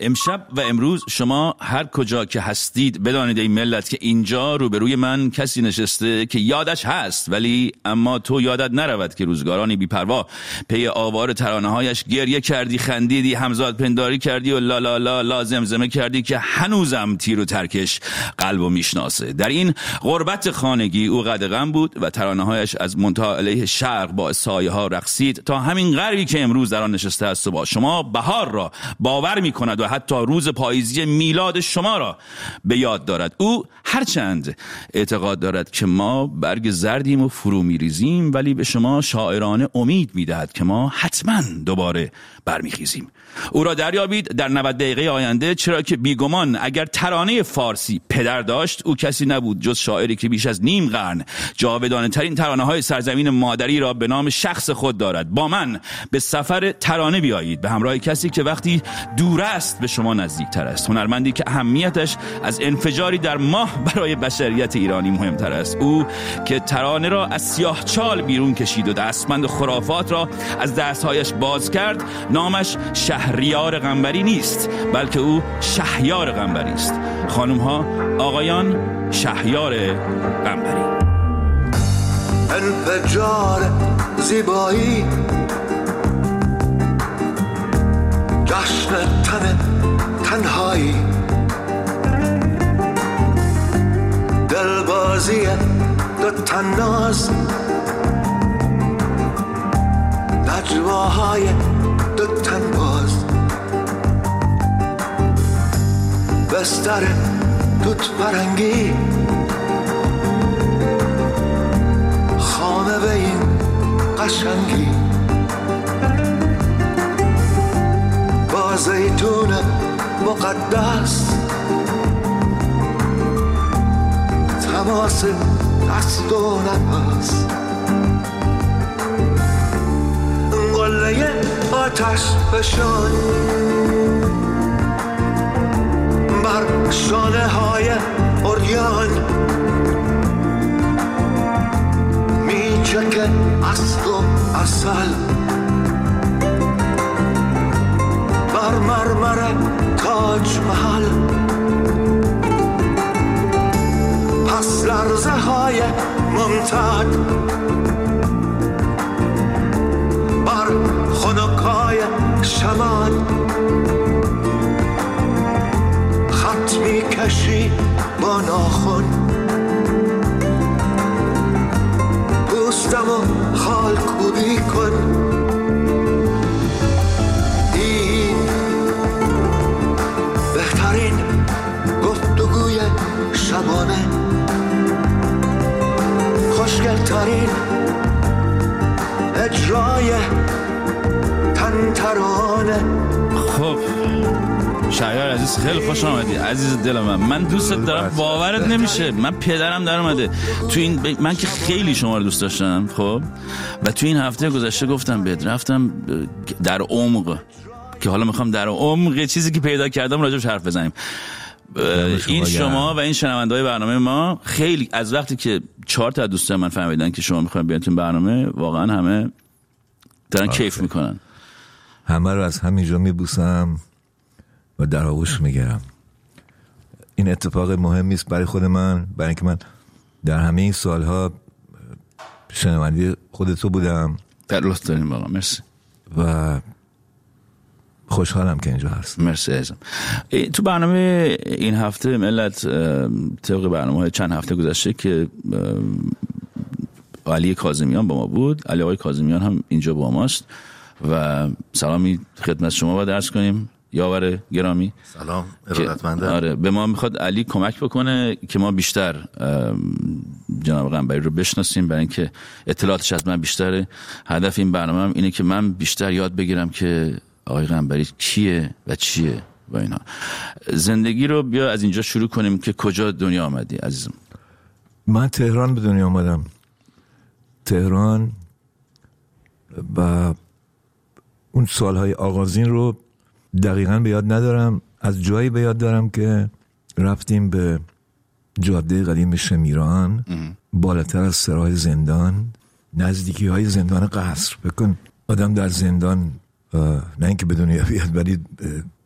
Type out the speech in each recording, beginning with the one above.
امشب و امروز شما هر کجا که هستید بدانید این ملت که اینجا روبروی من کسی نشسته که یادش هست. ولی اما تو یادت نرود که روزگارانی بیپروا پی آوار ترانه هایش گریه کردی خندیدی همزاد پنداری کردی و لا لا لا لا زمزمه کردی که هنوزم تیر و ترکش قلب و می‌شناسه. در این غربت خانگی او قدغم بود و ترانه هایش از منتها علیه شرق با سایه ها رقصید تا همین غربی که امروز در آن نشسته است و با شما بهار را باور می کند و حتی روز پاییزی میلاد شما را به یاد دارد. او هرچند اعتقاد دارد که ما برگ زردیم و فرو میریزیم ولی به شما شاعرانه امید می‌دهد که ما حتما دوباره برمیخیزیم. او را دریابید در 90 دقیقه آینده چرا که بیگمان اگر ترانه فارسی پدر داشت او کسی نبود جز شاعری که بیش از نیم قرن جاودانه ترین ترانه های سرزمین مادری را به نام شخص خود دارد. با من به سفر ترانه بیایید به همراه کسی که وقتی دور است به شما نزدیک تر است. هنرمندی که اهمیتش از انفجاری در ماه برای بشریت ایرانی مهمتر است. او که ترانه را از سیاه چال بیرون کشید و دستمند خرافات را از دستهایش باز کرد نامش شهریار غنبری نیست بلکه او شهیار غنبری است. خانم ها آقایان شهیار غنبری. انفجار زیبایی. جشن تن تنهایی. دلبازی دو تناز. نجواهای دو تن باز. بستر توت پرنگی خانه به این قشنگی. با زیتون مقدس. تماس دست و نفس. قله آتش بشان بر شانه های اوریان میچکه اصل و اصل. بر مرمر تاج محل. پس لرزه های ممتد. خنکای شمان خط می‌کشی با ناخن. پوستم و خال کوبی کن. این بهترین گفتگوی شبانه. خوشگلترین اجرای تن ترانه خب شهیار عزیز خیلی خوش آمدی. عزیز دل من. من دوستت دارم باورت نمیشه. من پدرم در اومده. تو این ب- من که خیلی شما رو دوست داشتم خب؟ و تو این هفته گذشته گفتم بهت رفتم در عمق. که حالا می‌خوام در عمق چیزی که پیدا کردم راجبش حرف بزنیم. این شما و این شنونده های برنامه ما خیلی از وقتی که چهار تا از دوستان من فهمیدن که شما می‌خواین بیان تو برنامه واقعا همه دارن کیف می‌کنن. همه رو از همینجا میبوسم و در آغوش می‌گیرم. این اتفاق مهمی است برای خود من برای اینکه من در همه این سالها شنوندی خود تو بودم. در لطف داریم واقعا مرسی. و خوشحالم که اینجا هست مرسی ازم تو برنامه این هفته ملت طبق برنامه های چند هفته گذشته که علی کازمیان با ما بود. علی آقای کازمیان هم اینجا با ماست. و سلامی خدمت شما با درس کنیم. یاور گرامی. سلام ارادتمنده. آره به ما می‌خواد علی کمک بکنه که ما بیشتر جناب قنبری رو بشناسیم. برای اینکه اطلاعاتش از من بیشتره. هدف این برنامه هم اینه که من بیشتر یاد بگیرم که آقای قنبری کیه و چیه و اینا. زندگی رو بیا از اینجا شروع کنیم که کجا دنیا آمدی عزیزم؟ من تهران به دنیا آمدم. تهران و اون سالهای آغازین رو دقیقا به یاد ندارم. از جایی به یاد دارم که رفتیم به جاده قدیم شمیران بالاتر از سرای زندان نزدیکی های زندان قصر. بکن آدم در زندان نه اینکه به دنیا بیاد ولی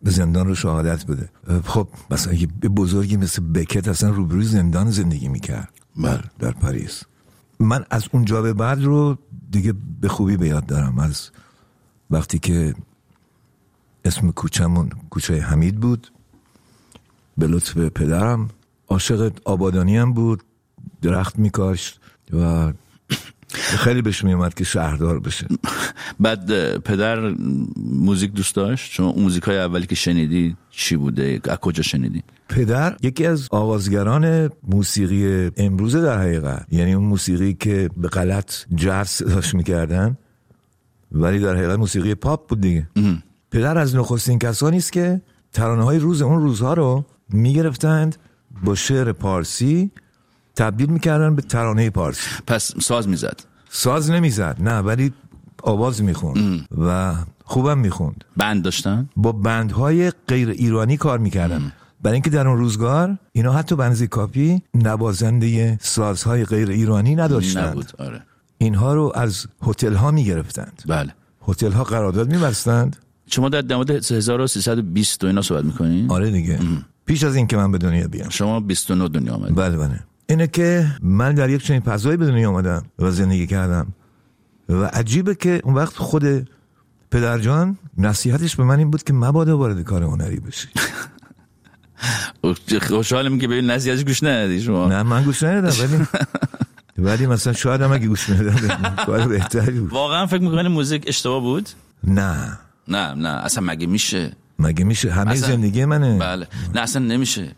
به زندان رو شهادت بده. خب مثلا یه بزرگی مثل بکت اصلا روبروی زندان زندگی می‌کرد. در, در پاریس. من از اونجا به بعد رو دیگه به خوبی به یاد دارم. از وقتی که اسم کوچمون کوچه حمید بود به لطف پدرم عاشق آبادانی هم بود درخت میکاشت و خیلی بهش میومد که شهردار بشه. بعد پدر موزیک دوست داشت؟ شما اون موزیک های اولی که شنیدی چی بوده؟ از کجا شنیدی؟ پدر یکی از آوازگران موسیقی امروزه در حقیقت یعنی اون موسیقی که به غلط جاز صداش می‌کردن ولی در حقیقت موسیقی پاپ بود دیگه. پدر از نخستین کسانی است که ترانه های روز اون روزها رو می‌گرفتند با شعر پارسی تبدیل می‌کردن به ترانه پارسی. پس ساز می‌زد. ساز نمی‌زد نه ولی آواز می‌خوند و خوبم می‌خوند. بند داشتن؟ با بندهای غیر ایرانی کار می‌کردن. برای اینکه در اون روزگار اینا حتی بنزی کاپی نوازنده سازهای غیر ایرانی نداشتند. نبود آره. اینها رو از هتل ها می‌گرفتند. بله. هتل ها قرارداد میبستند. شما در مورد 1320 و اینا صحبت می‌کنین آره دیگه. پیش از اینکه من به دنیا بیام. شما 29 دنیا آمدید بله بله. اینه که من در یک چنین فضایی به دنیا آمدم و زندگی کردم. و عجیبه که اون وقت خود پدرجان نصیحتش به من این بود که مبادا وارد کار هنری بشی. خوشحالم که ببین نصیحتش گوش ندادی شما. نه من گوش ندادم ولی ولی مثلا شاید هم اگه گوش می‌دادم کار بهتری بود. واقعا فکر می‌کنی موزیک اشتباه بود؟ نه. نه نه. اصلا مگه میشه؟ مگه میشه؟ همه اصلا- زندگی منه. بله. نه اصلا نمیشه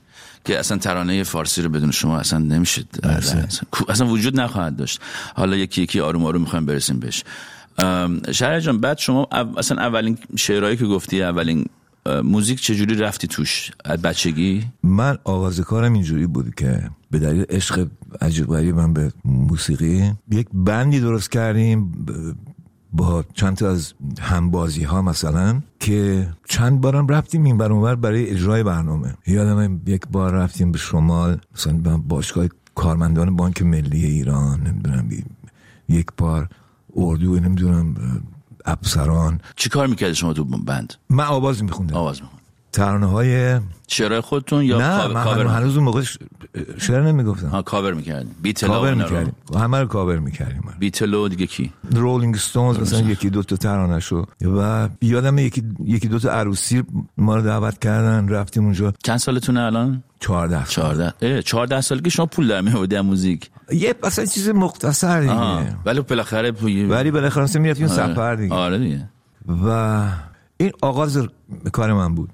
که اصلا ترانه فارسی رو بدون شما اصلا نمیشه. اصلا, اصلا وجود نخواهد داشت. حالا یکی یکی آروم آروم می‌خوایم برسیم بهش. شهر جان بعد شما اصلا اولین شعرهایی که گفتی اولین موزیک چجوری رفتی توش؟ از بچگی؟ من آغاز کارم اینجوری بود که به دلیل عشق عجیب غریب من به موسیقی. یک بندی درست کردیم با چند تا از همبازی ها مثلا که چند بارم رفتیم این بر اونور برای اجرای برنامه. یادم یک بار رفتیم به شمال مثلا به باشگاه کارمندان بانک ملی ایران نمی‌دونم یک بار اردو نمی‌دونم افسران. چی کار می‌کردی شما تو بند؟ من آواز میخوندم. آواز میخون ترانه های شعرهای خودتون یا نه کاور, من کاور, هنوز- اون موقع شعر نمی‌گفتم. ها کاور می‌کردی Beatles cover. می‌کردیم. همه رو کاور می‌کردیم. Beatles و دیگه کی؟ رولینگ ستونز مثلا یکی دو تا ترانه شو و یادم یکی یکی دو تا عروسی ما رو دعوت کردن رفتیم اونجا. چند سالتونه الان؟ 14 14 اه 14 سال که شما پول در میآوردی از موزیک. یه مثلا چیز مختصر. دیگه. ولی بالاخره ولی بالاخره می‌رفتیم سفر دیگه. آره دیگه. و این آغاز کار من بود.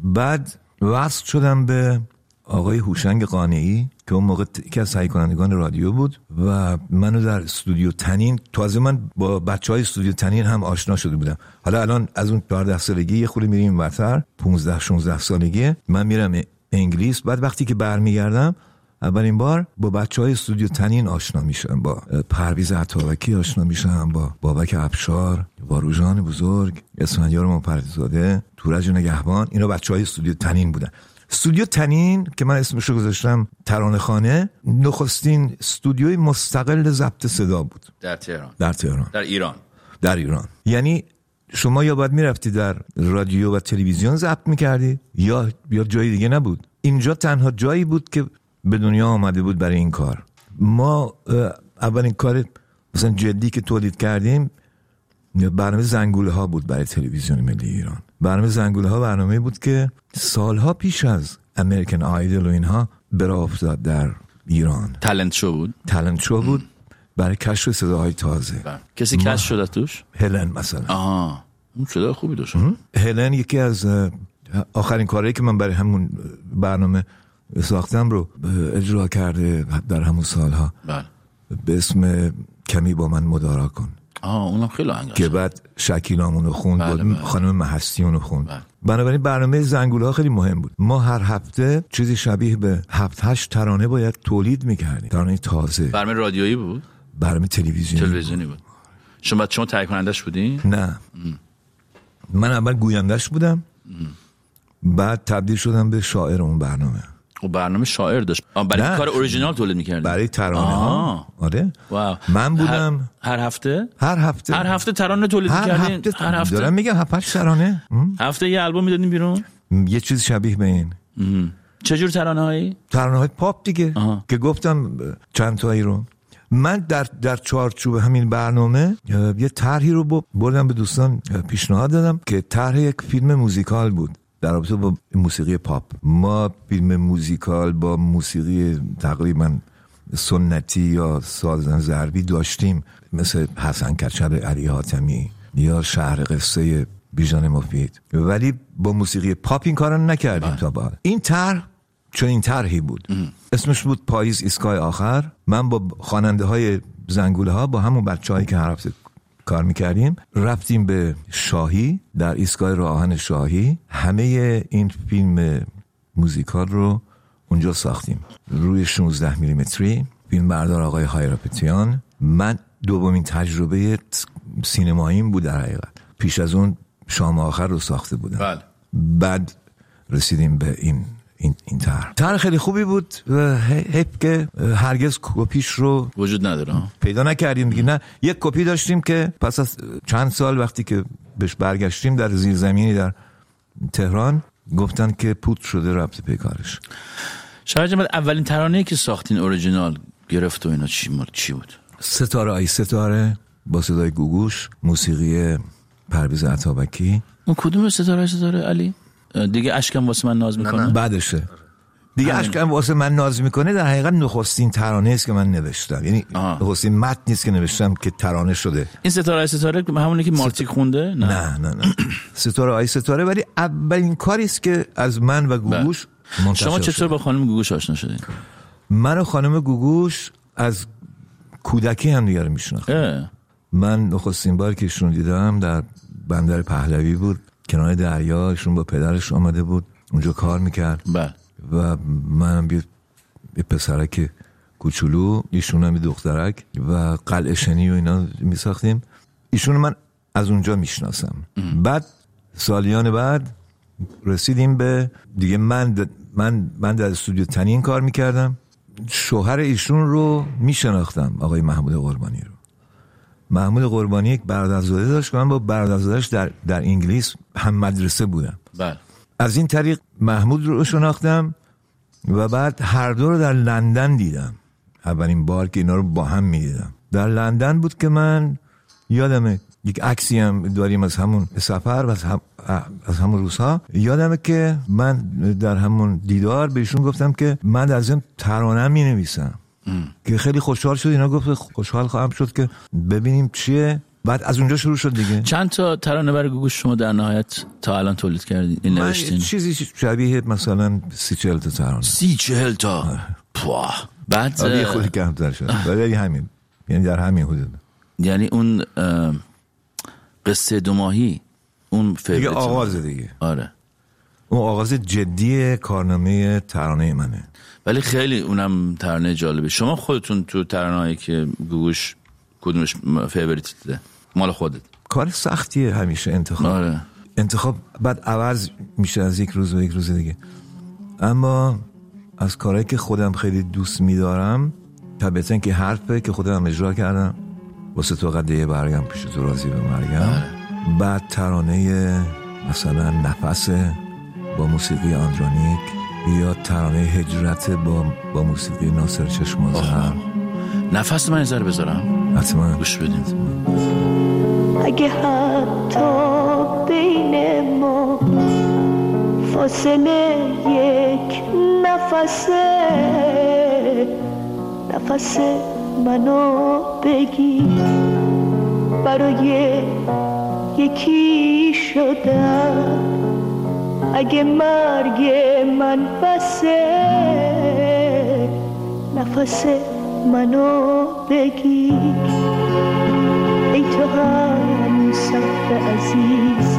بعد وصل شدم به آقای هوشنگ قانعی که اون موقع یکی از تهیه کنندگان رادیو بود و منو در استودیو تنین تازه من با بچه های استودیو تنین هم آشنا شده بودم. حالا الان از اون 14 سالگی یه خورده میریم ورتر 15 16 سالگی. من میرم انگلیس. بعد وقتی که برمیگردم اولین بار با بچه های استودیو تنین آشنا میشم با پرویز عطابکی آشنا میشم با بابک ابشار با روژان بزرگ اسفندیار مپردزاده تورج نگهبان اینا بچه های استودیو تنین بودن. استودیو تنین که من اسمش رو گذاشتم ترانه خانه نخستین استودیوی مستقل ضبط صدا بود. در تهران. در تهران. در ایران. در ایران. یعنی شما یا باید می‌رفتی در رادیو و تلویزیون ضبط می‌کردی یا یا جای دیگه نبود. اینجا تنها جایی بود که به دنیا آمده بود برای این کار. ما اولین کار مثلا جدی که تولید کردیم برنامه زنگوله ها بود برای تلویزیون ملی ایران. برنامه زنگوله ها برنامه بود که سالها پیش از امریکن آیدل و اینها برا افتاد در ایران. تالنت شو بود؟ تلنت شو بود برای کشف صداهای تازه. بله. کسی کش شده توش؟ هلن مثلا. آها. اون شده خوبی داشت. هلن یکی از آخرین کاری که من برای همون برنامه ساختم رو اجرا کرده در همون سالها. بله. به اسم کمی با من مدارا کن. آه اونم خیلی آهنگ که بعد شکیلامون رو خوند بله، بله. خانم محسیون رو خوند. بله. بنابراین برنامه زنگوله ها خیلی مهم بود. ما هر هفته چیزی شبیه به هفت هشت ترانه باید تولید می‌کردیم. ترانه تازه. برنامه رادیویی بود؟ برنامه تلویزیونی تلویزیونی بود. شما بعد شما تهیه کنندش بودی نه من اول گویندش بودم. بعد تبدیل شدم به شاعر اون برنامه. خب برنامه شاعر داشت. آه، برای. کار اوریجینال تولید می‌کردی. برای ترانه ها. آه. آره. واو. من بودم. هر, هر هفته؟ هر هفته. هر هفته ترانه تولید هر می‌کردین هفته هر هفته؟ دارم میگم هفت ترانه؟ هفته یه البوم می‌دادین بیرون؟ یه چیز شبیه به این. چه جور ترانه هایی ترانه های پاپ دیگه. آها. که گفتم چند تایی رو من در در چارچوب همین برنامه یه طرحی رو بردم به دوستان پیشنهاد دادم که طرح یک فیلم موزیکال بود. در رابطه با موسیقی پاپ. ما فیلم موزیکال با موسیقی تقریبا سنتی یا سازن ضربی داشتیم مثل حسن کچل علی حاتمی یا شهر قصه بیژن مفید. ولی با موسیقی پاپ این کارو نکردیم تا بعد این طرح چون این طرحی بود. اسمش بود پاییز ایستگاه آخر. من با خواننده های زنگوله ها با همون بچه هایی که هر هفته کار می‌کردیم. رفتیم به شاهی در ایستگاه راهن شاهی. همه این فیلم موزیکال رو اونجا ساختیم. روی 16 میلیمتری. فیلم بردار آقای هایراپتیان من دومین تجربه سینماییم بود در حقیقت. پیش از اون شام آخر رو ساخته بودم. بله. بعد رسیدیم به این این این طرح طرح خیلی خوبی بود و حیف که هرگز کپیش رو وجود نداره؟ پیدا نکردیم دیگه. نه یک کپی داشتیم که پس از چند سال وقتی که بهش برگشتیم در زیرزمینی در تهران گفتن که پوت شده رفت پیکارش شاید اولین ترانه که ساختین اوریجینال گرفت و اینا چی چی بود؟ ستاره آی ستاره با صدای گوگوش موسیقی پرویز عطابکی. اون کدوم ستاره ستاره علی؟ دیگه اشکم واسه من ناز می‌کنه. بعدشه. دیگه اشکم واسه من ناز می‌کنه در حقیقت نخستین ترانه است که من نوشتم. یعنی آها. نخستین متن نیست که نوشتم که ترانه شده. این ستاره ستاره همونی که مارتیک خونده؟ نه, نه نه نه. ستاره آی ستاره ولی اولین کاری است که از من و گوگوش منتشر شما. چطور با خانم گوگوش آشنا شدین؟ من و خانم گوگوش از کودکی هم میشناخت اه، من نخستین بار که ایشون دیدم در بندر پهلوی بود. کنار دریا ایشون با پدرش آمده بود اونجا کار می‌کرد. بله. و منم یه, یه پسرک کوچولو ایشون هم یه دخترک و قلعه شنی و اینا میساختیم. ایشون من از اونجا می‌شناسم. بعد سالیان بعد رسیدیم به دیگه من د- من من در استودیو تنین کار می‌کردم. شوهر ایشون رو میشناختم آقای محمود قربانی رو. محمود قربانی یک برادرزاده داشت که من با برادرزادهش در, در انگلیس هم مدرسه بودم. بله. از این طریق محمود رو شناختم و بعد هر دو رو در لندن دیدم. اولین بار که اینا رو با هم می‌دیدم. در لندن بود که من یادمه یک عکسی هم داریم از همون سفر و از, هم از همون روزها. یادمه که من در همون دیدار بهشون گفتم که من در ضمن ترانه می نویسم که خیلی خوشحال شد اینا گفت خوشحال خواهم شد که ببینیم چیه. بعد از اونجا شروع شد دیگه. چند تا ترانه برای گوگوش شما در نهایت تا الان تولید کردین این من نوشتین؟ چیزی شبیه مثلا سی چهل تا ترانه. سی چهل تا؟ پواه. بعد آره یه خودی کمتر شد. ولی همین. یعنی در همین حدود. یعنی اون قصه دو ماهی اون دیگه آغاز دیگه. آره. اون آغاز جدی کارنامه ترانه منه. ولی خیلی اونم ترانه جالبه. شما خودتون تو ترانه‌ای که گوگوش کدومش favorite ته؟ مال خودت. کار سختیه همیشه انتخاب. آره. انتخاب بعد عوض میشه از یک روز به یک روز دیگه. اما از کارهایی که خودم خیلی دوست میدارم طبیعتا که حرفه که خودم اجرا کردم واسه تو قده برگم پیش تو راضی به مرگم. بعد ترانه مثلا نفس با موسیقی آندرونیک. یا ترانه هجرت با, با موسیقی ناصر چشمازر نفس من نظر بذارم. حتما. گوش بدیم اگه حتی بین ما فاصله یک نفسه نفس منو بگی برای یکی شدن. اگه مرگ من بسه نفس منو بگی ای تو هم سفر عزیز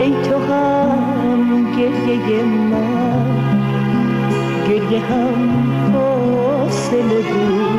ای تو هم گریه من. گریه هم فاصله بود.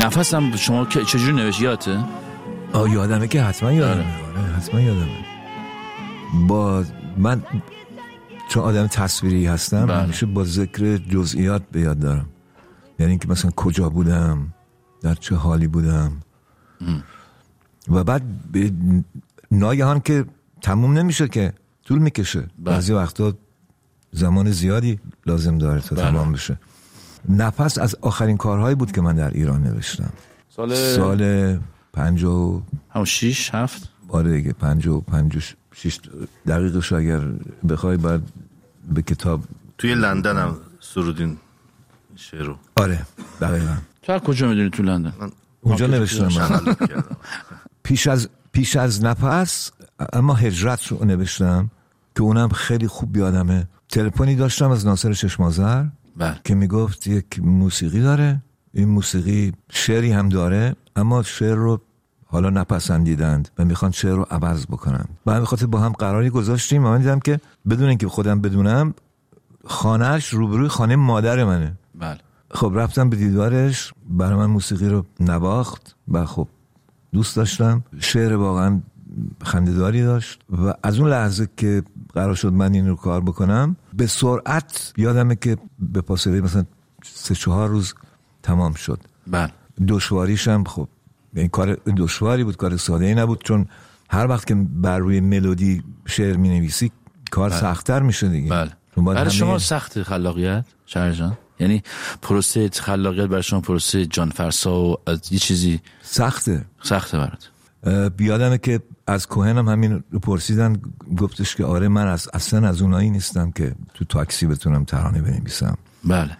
نفسم شما چجور نوشت یادته؟ آه یادمه که حتما یادمه. آره. حتما یادمه. با من چون آدم تصویری هستم بله. همیشه با ذکر جزئیات به یاد دارم. یعنی اینکه مثلا کجا بودم در چه حالی بودم. و بعد به ناگهان که تموم نمیشه که طول می‌کشه. بله. بعضی وقتا زمان زیادی لازم داره تا بله. تمام بشه. نفس از آخرین کارهایی بود که من در ایران نوشتم. سال سال پنج و همون شیش هفت؟ آره دیگه پنج و پنج و شیش دقیقش اگر بخوای باید به کتاب توی لندن هم سرودین شعر رو آره دقیقا. تو کجا می‌دونی تو لندن؟ اونجا نوشتم من. پیش از پیش از نفس اما هجرت رو نوشتم که اونم خیلی خوب یادمه. تلفنی داشتم از ناصر چشمازر بله. که می‌گفت یک موسیقی داره این موسیقی شعری هم داره اما شعر رو حالا نپسندیدند و می‌خوان شعر رو عوض بکنن. و همین خاطر با هم قراری گذاشتیم. و من دیدم که بدون اینکه خودم بدونم خانهش روبروی خانه مادر منه. بله. خب رفتم به دیدارش برای من موسیقی رو نواخت و خب دوست داشتم. شعر واقعا خندهداری داشت و از اون لحظه که قرار شد من این رو کار بکنم به سرعت یادمه که به فاصله مثلا سه چهار روز تمام شد. بله. دشواریش هم خب این کار دشواری بود کار ساده ای نبود چون هر وقت که بر روی ملودی شعر می نویسی کار سختتر میشه دیگه. بله. برای شما سخت خلاقیت شهر جان؟ یعنی پروسه خلاقیت برای شما پروسه جان فرسا و از یه چیزی سخته. سخته برات. بیادمه که از کوهن هم همین رو پرسیدن گفتش که آره من از اصلا از اونایی نیستم که تو تاکسی بتونم ترانه بنویسم. بله.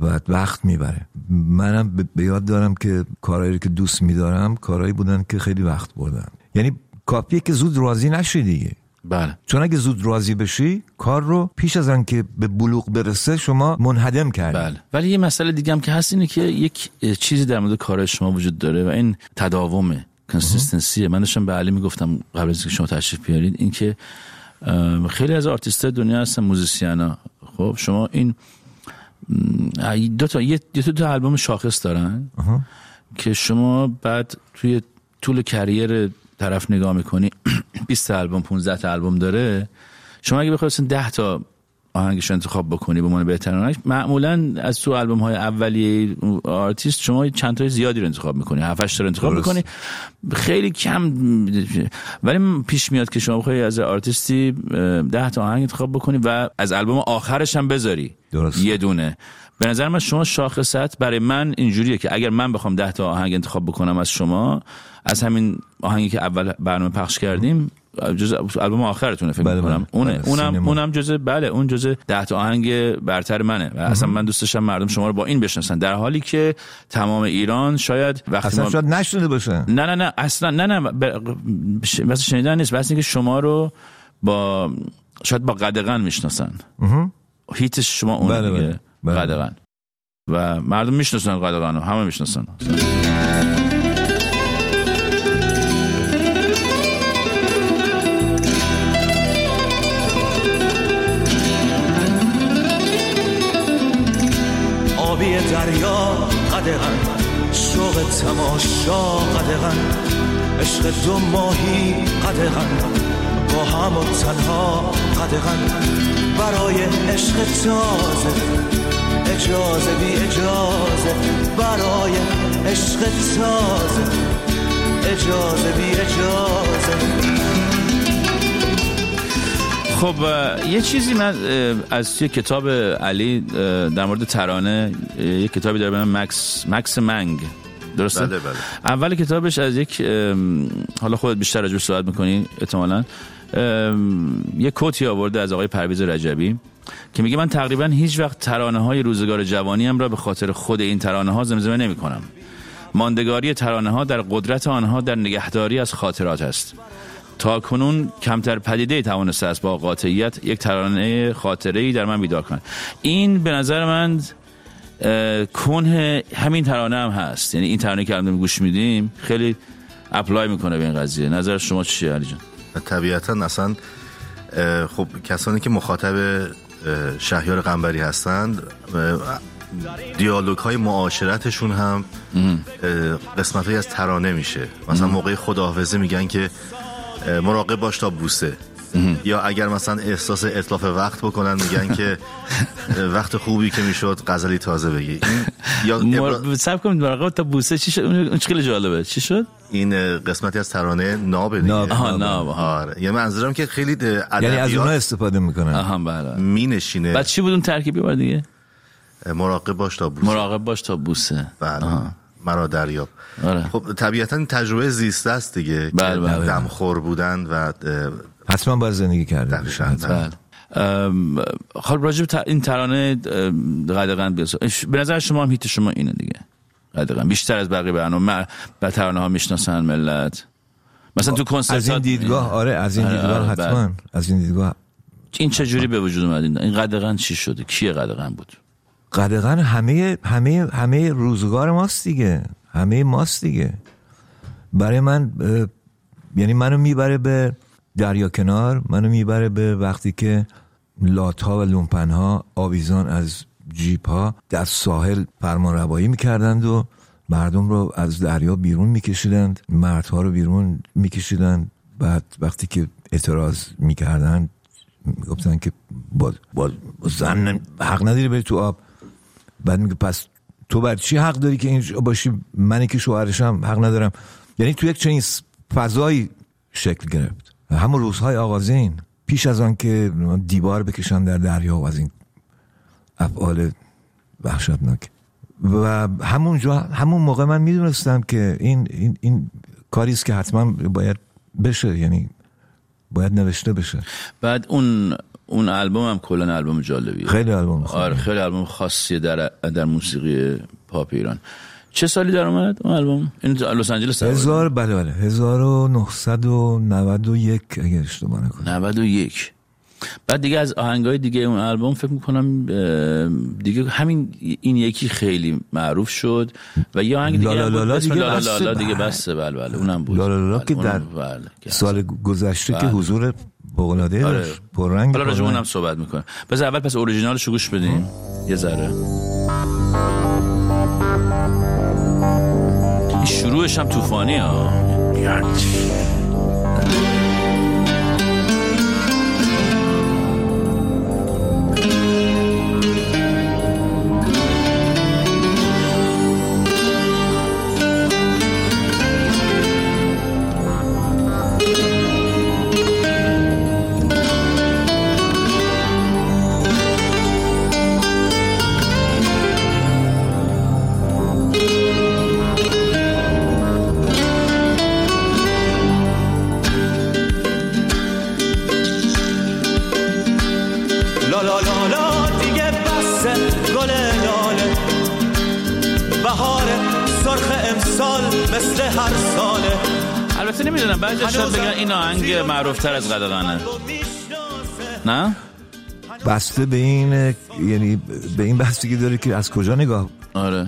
و وقت می‌بره. منم به- یاد دارم که کارهایی که دوست میدارم کارهایی بودن که خیلی وقت بردن. یعنی کافیه که زود راضی نشی دیگه. بله. چون اگه زود راضی بشی کار رو پیش از آن که به بلوغ برسه شما منهدم کردی. بله. ولی یه مسئله دیگه هم که هست اینه که یک چیزی در مورد کار شما وجود داره و این تداومه. consistency ه من داشتم به علی می‌گفتم قبل از اینکه شما تشریف بیارید اینکه خیلی از آرتیست دنیا هستن musician ا. خب شما این دو تا یه دو تا, البوم شاخص دارن که شما بعد توی طول career طرف نگاه می‌کنی 20 تا البوم 15 تا البوم داره. شما اگه بخواید 10 تا آهنگش انتخاب بکنی به عنوان بهترین آهنگ. معمولا از تو آلبوم های اولیه آرتیست شما چند تا زیادی رو انتخاب می‌کنی. 7 8 تا رو انتخاب درست. می‌کنی. خیلی کم ولی پیش میاد که شما بخوای از آرتیستی 10 تا آهنگ انتخاب بکنی و از آلبوم آخرش هم بذاری. درست. یه دونه. به نظر من شما شاخصت برای من اینجوریه که اگر من بخوام 10 تا آهنگ انتخاب بکنم از شما از همین آهنگی که اول برنامه پخش کردیم جز آلبوم آخرتونه فکر بله، می‌کنم. بله. اونه بله، اونم سینما. اونم جزء بله اون جزء 10 تا آهنگ برتر منه. و اصلا من دوست داشتم مردم شما رو با این بشناسن. در حالی که تمام ایران شاید وقتی اصلا ما شاید نشنیده باشه نه نه نه اصلا نه نه ب- ش- بس شنیدن نیست. بس اینکه شما رو با شاید با قدغن می‌شناسن. هیتش شما اون بله، بله. بله. قدغن. و مردم می‌شناسن قدغن رو همه می‌شناسن. قدغن شوق تماشا قدغن عشق دو ماهی قدغن با هم و تنها قدغن برای عشق تازه اجازه بی اجازه. برای عشق تازه اجازه بی اجازه. خب یه چیزی من از توی کتاب علی در مورد ترانه یه کتابی داره به نام مکس مکس منگ درسته؟ بله، بله. اول کتابش از یک حالا خودت بیشتر راجع صحبت می‌کنی احتمالا یه کوتی آورده از آقای پرویز رجبی که میگه من تقریبا هیچ وقت ترانه های روزگار جوانیم را به خاطر خود این ترانه ها زمزمه نمی کنم ماندگاری ترانه ها در قدرت آنها در نگهداری از خاطرات است تا کنون کمتر پدیده توانسته است با قاطعیت یک ترانه خاطره در من بیدار کند. این به نظر من کنه همین ترانه هم هست. یعنی این ترانه که الان گوش میدیم خیلی اپلای می‌کنه به این قضیه. نظر شما چیه علی جان؟ طبیعتا اصلا خب کسانی که مخاطب شهیار قنبری هستند دیالوگ های معاشرتشون هم قسمت های از ترانه میشه. مثلا موقع خداحافظی میگن که مراقب باش تا بوسه. یا اگر مثلا احساس اطلاف وقت بکنن میگن که وقت خوبی که می‌شد غزلی تازه بگی. یا. سب کنید مراقب تا بوسه چی شد؟ اون خیلی جالبه. چی شد؟ این قسمتی از ترانه نابه دیگه. ناب. آها آها آره. یه منظورم که خیلی یعنی از اونها استفاده می‌کنن. آها بله. می نشینه بعد چی بود اون ترکیبی بار دیگه؟ مراقب باش تا بوسه. مراقب باش تا بوسه. بله. مرا دریاب. آره. خب طبیعتا این تجربه زیسته است دیگه بله، که بله. دمخور بودن و حتما باید زندگی کرده. بله. خب راجب این ترانه ام، قدغن بیاد به نظر شما هم هیت شما اینه دیگه قدغن. بیشتر از بقیه برنامه به ترانه ها می‌شناسن ملت. مثلا تو کنسرت از این دیدگاه آره از این آره، دیدگاه آره، حتما. از این دیدگاه. این چه جوری به وجود اومد؟ این قدغن چی شده؟ کیه قدغن بود؟ قدغن همه همه همه روزگار ماست دیگه. همه ماست دیگه. برای من یعنی منو می‌بره به دریا کنار منو می‌بره به وقتی که لات ها و لومپن ها آویزان از جیپ ها در ساحل فرمان روایی می‌کردند و مردم رو از دریا بیرون میکشیدند مردها رو بیرون میکشیدند. بعد وقتی که اعتراض می‌کردند می‌گفتن که با, با زن حق نداری بری تو آب. بعد میگه پس تو بر چی حق داری که اینجا باشی؟ منی که شوهرشم حق ندارم. یعنی تو یک چنین فضایی شکل گرفت. همون روزهای آغازین پیش از آن که دیوار بکشن در دریا و از این افعال وحشتناک. و همونجا همون موقع من می‌دونستم که این این, این کاری است که حتما باید بشه یعنی باید نوشته بشه. بعد اون اون آلبوم هم کلا آلبوم جالبیه. خیلی آلبوم خوبه. آره خیلی آلبوم خاصیه در در موسیقی پاپ ایران. چه سالی در اومد اون آلبوم این لس آنجلس؟ هزار بله بله. 1991 اگه اشتباه نکنم. 91 بعد دیگه از آهنگای دیگه اون آلبوم فکر می‌کنم دیگه همین این یکی خیلی معروف شد و یه آهنگ دیگه لالا اسم دیگه لالا لالا دیگه بله. بسته. بله بله. اونم بود. لالا لالا بله، که در بله، سال گذشته که بله. حضور بغلاده آره. پررنگ حالا راجع. اونم صحبت می‌کنم بذار اول پس اوریجینالش رو گوش بدیم. یه ذره. این شروعش هم طوفانی ها. این آهنگ معروفتر از قدغنه. نه؟ بسته به این یعنی به این بستگی داره که از کجا نگاه آره.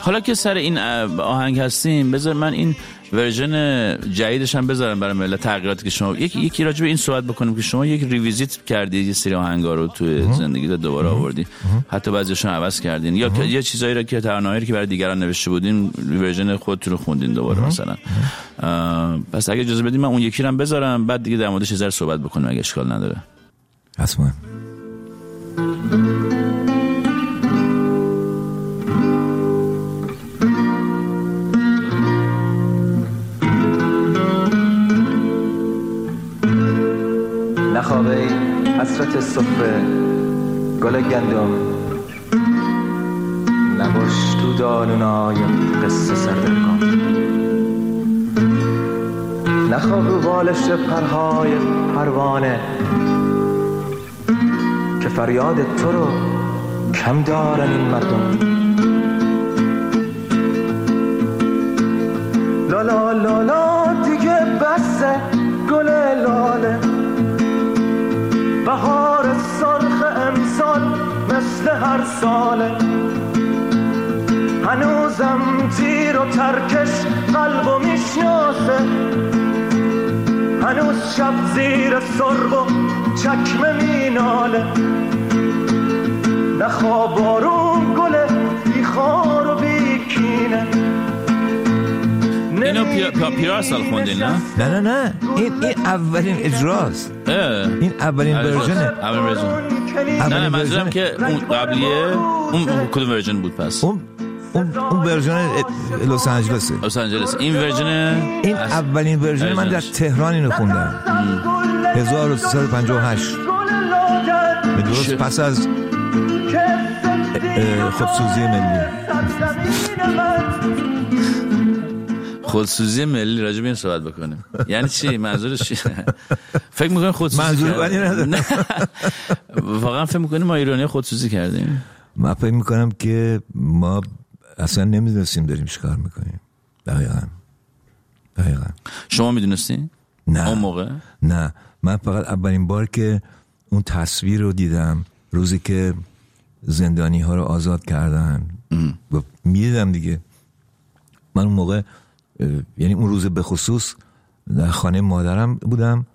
حالا که سر این آهنگ هستیم بذار من این version جدیدش هم بذارم برای ملت تغییراتی که شما یکی یکی راجع به این صحبت بکنیم که شما یک revisit کردید یه سری آهنگا رو توی زندگی دوباره آوردی. حتی بعضیشون عوض کردین. یا یه چیزایی رو که ترانه‌ای که برای دیگران نوشته بودین ورژن خودتون رو خوندین دوباره مثلا. پس اگه اجازه بدین من اون یکی رو هم بذارم بعد دیگه در موردش یه صحبت بکنیم اگه اشکال نداره. حتما. گل گندم. نباش تو دانونای قصه سرده کن نخواب رو بالش پرهای پروانه که فریاد تو رو کم دارن این مردم. لالا لالا دیگه بسه گل لاله. مثل هر ساله. هنوزم تیر و ترکش قلب و می‌شناسه. هنوز شب زیر سرب و چکمه میناله. نخواب بارون گل شیرینه اینو پی- پی- پیرار سال خوندین نه؟ نه نه نه. این این اولین اجراست. این اولین version ه اول version. نه نه منظورم. که اون قبلیه اون کدوم version بود پس؟ اون اون اون version لس آنجلسه لس آنجلس. این version این اولین version من در. تهران اینو خوندم. 1358 به درست پس از خودسوزی ملی. خودسوزی ملی راجع به این صحبت بکنیم. یعنی چی؟ منظورش چی؟ فکر می‌کنیم خودسوزی منظور؟ بدی ندارم. نه. واقعا فکر می‌کنیم ما ایرانی خودسوزی کردیم؟ من فکر می‌کنم که ما اصلا نمی‌دونستیم داریم چیکار می‌کنیم. دقیقا. دقیقا. شما می‌دونستی؟ نه. اون موقع؟ نه. من فقط اولین بار که اون تصویر رو دیدم روزی که زندانی ها رو آزاد کردن. و می‌دیدم دیگه. من اون موقع یعنی اون روز به خصوص در خانه مادرم بودم.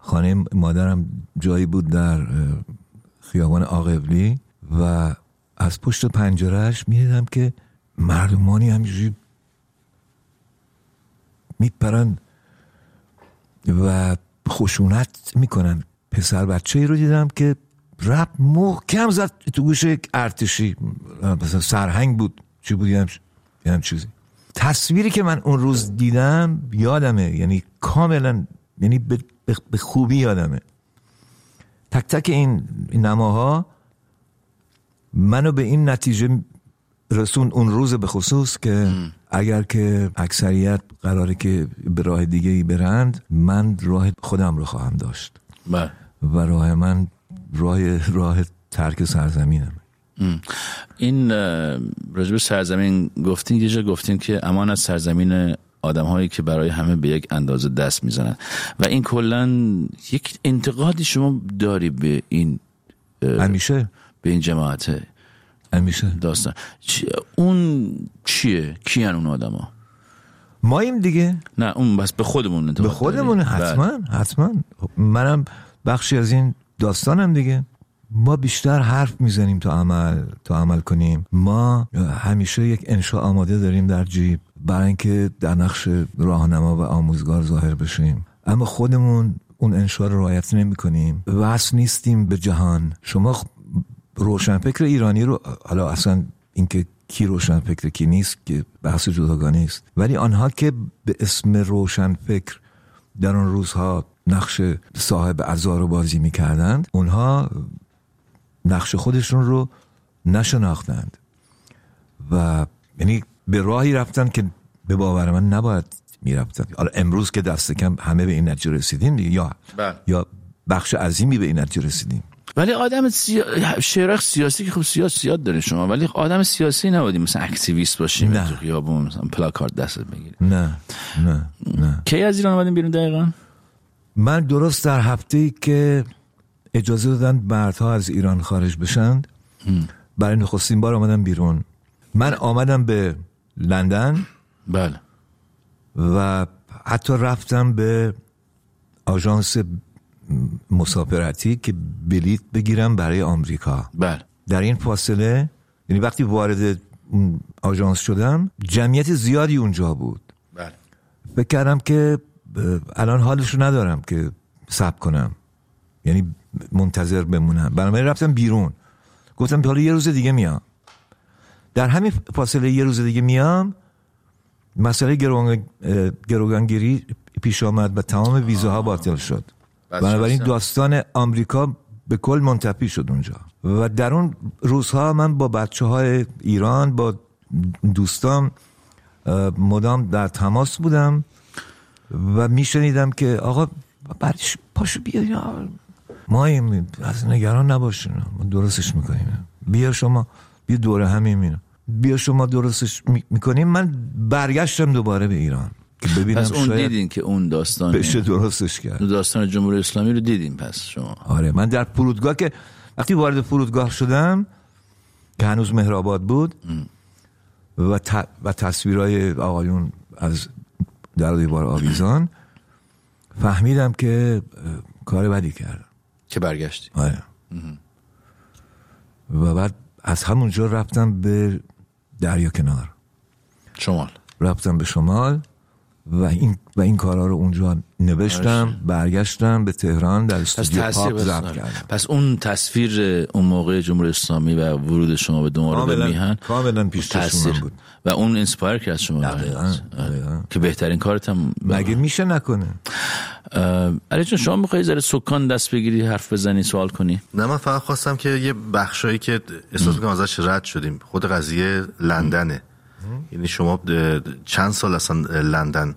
خانه مادرم جایی بود در خیابان آقبلی و از پشت پنجرهش می‌دیدم که مردمانی همینجوری میپرن و خشونت می‌کنن. پسر بچه ای رو دیدم که رپ محکم زد تو گوش یک ارتشی. مثلا سرهنگ بود. چی بود؟ یه همچ- چیزی تصویری که من اون روز دیدم یادمه. یعنی کاملا یعنی به, خوبی یادمه. تک تک این نماها منو به این نتیجه رسوند اون روز به خصوص که اگر که اکثریت قراره که به راه دیگه ای برند من راه خودم رو خواهم داشت. بله. و راه من راه راه ترک سرزمینم. این به سرزمین گفتین یه جا گفتین که امان از سرزمین آدم هایی که برای همه به یک اندازه دست می‌زنن. و این کلا یک انتقادی شما داری به این همیشه؟ به این جماعت همیشه. داستان. اون چیه؟ کیان اون آدما؟ ماییم دیگه. نه اون بس به خودمون انتقاد به خودمون داری. بله. حتما. حتما منم بخشی از این داستانم دیگه. ما بیشتر حرف می‌زنیم تا عمل تا عمل کنیم. ما همیشه یک انشا آماده داریم در جیب برای اینکه در نقش راهنما و آموزگار ظاهر بشیم. اما خودمون اون انشا رو رعایت نمی کنیم وصل نیستیم به جهان. شما خ- روشنفکر ایرانی رو حالا اصلا اینکه کی روشنفکر کی نیست که بحث جداگانه است. ولی آنها که به اسم روشنفکر در آن روزها نقش صاحب ازار رو بازی می‌کردند اونها نقش خودشون رو نشناختند. و یعنی به راهی رفتن که به باور من نباید می‌رفتن. حالا امروز که دست کم همه به این نتیجه رسیدیم دیگه یا بله. یا بخش عظیمی به این نتیجه رسیدیم. ولی آدم سیا... سیاسی که خب سیاست زیاد داره شما ولی آدم سیاسی نبودیم مثلا اکتیویست باشیم نه. تو خیابون مثلا پلاکارد دستت بگیری نه نه نه. کی از ایران اومدین بیرون دقیقا؟ من درست در هفته ای که اجازه دادن مردها از ایران خارج بشند برای نخستین بار آمدم بیرون. من آمدم به لندن بله. و حتی رفتم به آژانس مسافرتی که بلیت بگیرم برای آمریکا. بله. در این فاصله یعنی وقتی وارد آژانس شدم جمعیت زیادی اونجا بود. بله. فکر کردم که الان حالش رو ندارم که صبر کنم. یعنی منتظر بمونم. بنابراین رفتم بیرون. گفتم حالا یه روز دیگه میام. در همین فاصله یه روز دیگه میام مسئله گروگان- گروگانگیری پیش آمد و تمام ویزاها باطل شد. بنابراین. داستان آمریکا به کل منتفی شد اونجا. و در اون روزها من با بچه های ایران با دوستان اه، مدام در تماس بودم و میشنیدم که آقا برش پاشو بیا ما این- از نگران نباشین. ما درستش می‌کنیم. بیا شما بیا دوره همین میرم بیا شما درستش می- می‌کنیم. من برگشتم دوباره به ایران. که ببینم پس اون دیدین که اون داستان بشه درستش کرد. داستان جمهوری اسلامی رو دیدین پس شما. آره من در فرودگاه که وقتی وارد فرودگاه شدم که هنوز مهرآباد بود و, ت... و تصویرهای آقایون از در دیوار آویزان فهمیدم که کار بدی کردم. که برگشتی. آره. و بعد از همونجا رفتم به دریا کنار. شمال. رفتم به شمال. و این و این کارها رو اونجا نوشتم برگشتم به تهران در استودیو پاپ ضبط کردم. پس اون تصویر اون موقع جمهوری اسلامی و ورود شما به دوباره به میهن کاملا پیش تاثیر. من بود. و اون inspire کرد شما دقیقاً، آره. دقیقاً. که بهترین کارت هم مگه میشه نکنه؟ علی جان شما میخوایی یه ذره سکان دست بگیری حرف بزنی سوال کنی؟ نه من فقط خواستم که یه بخشایی که احساس می‌کنم ازش رد شدیم. خود قضیه لندنه. یعنی شما چند سال اصلا لندن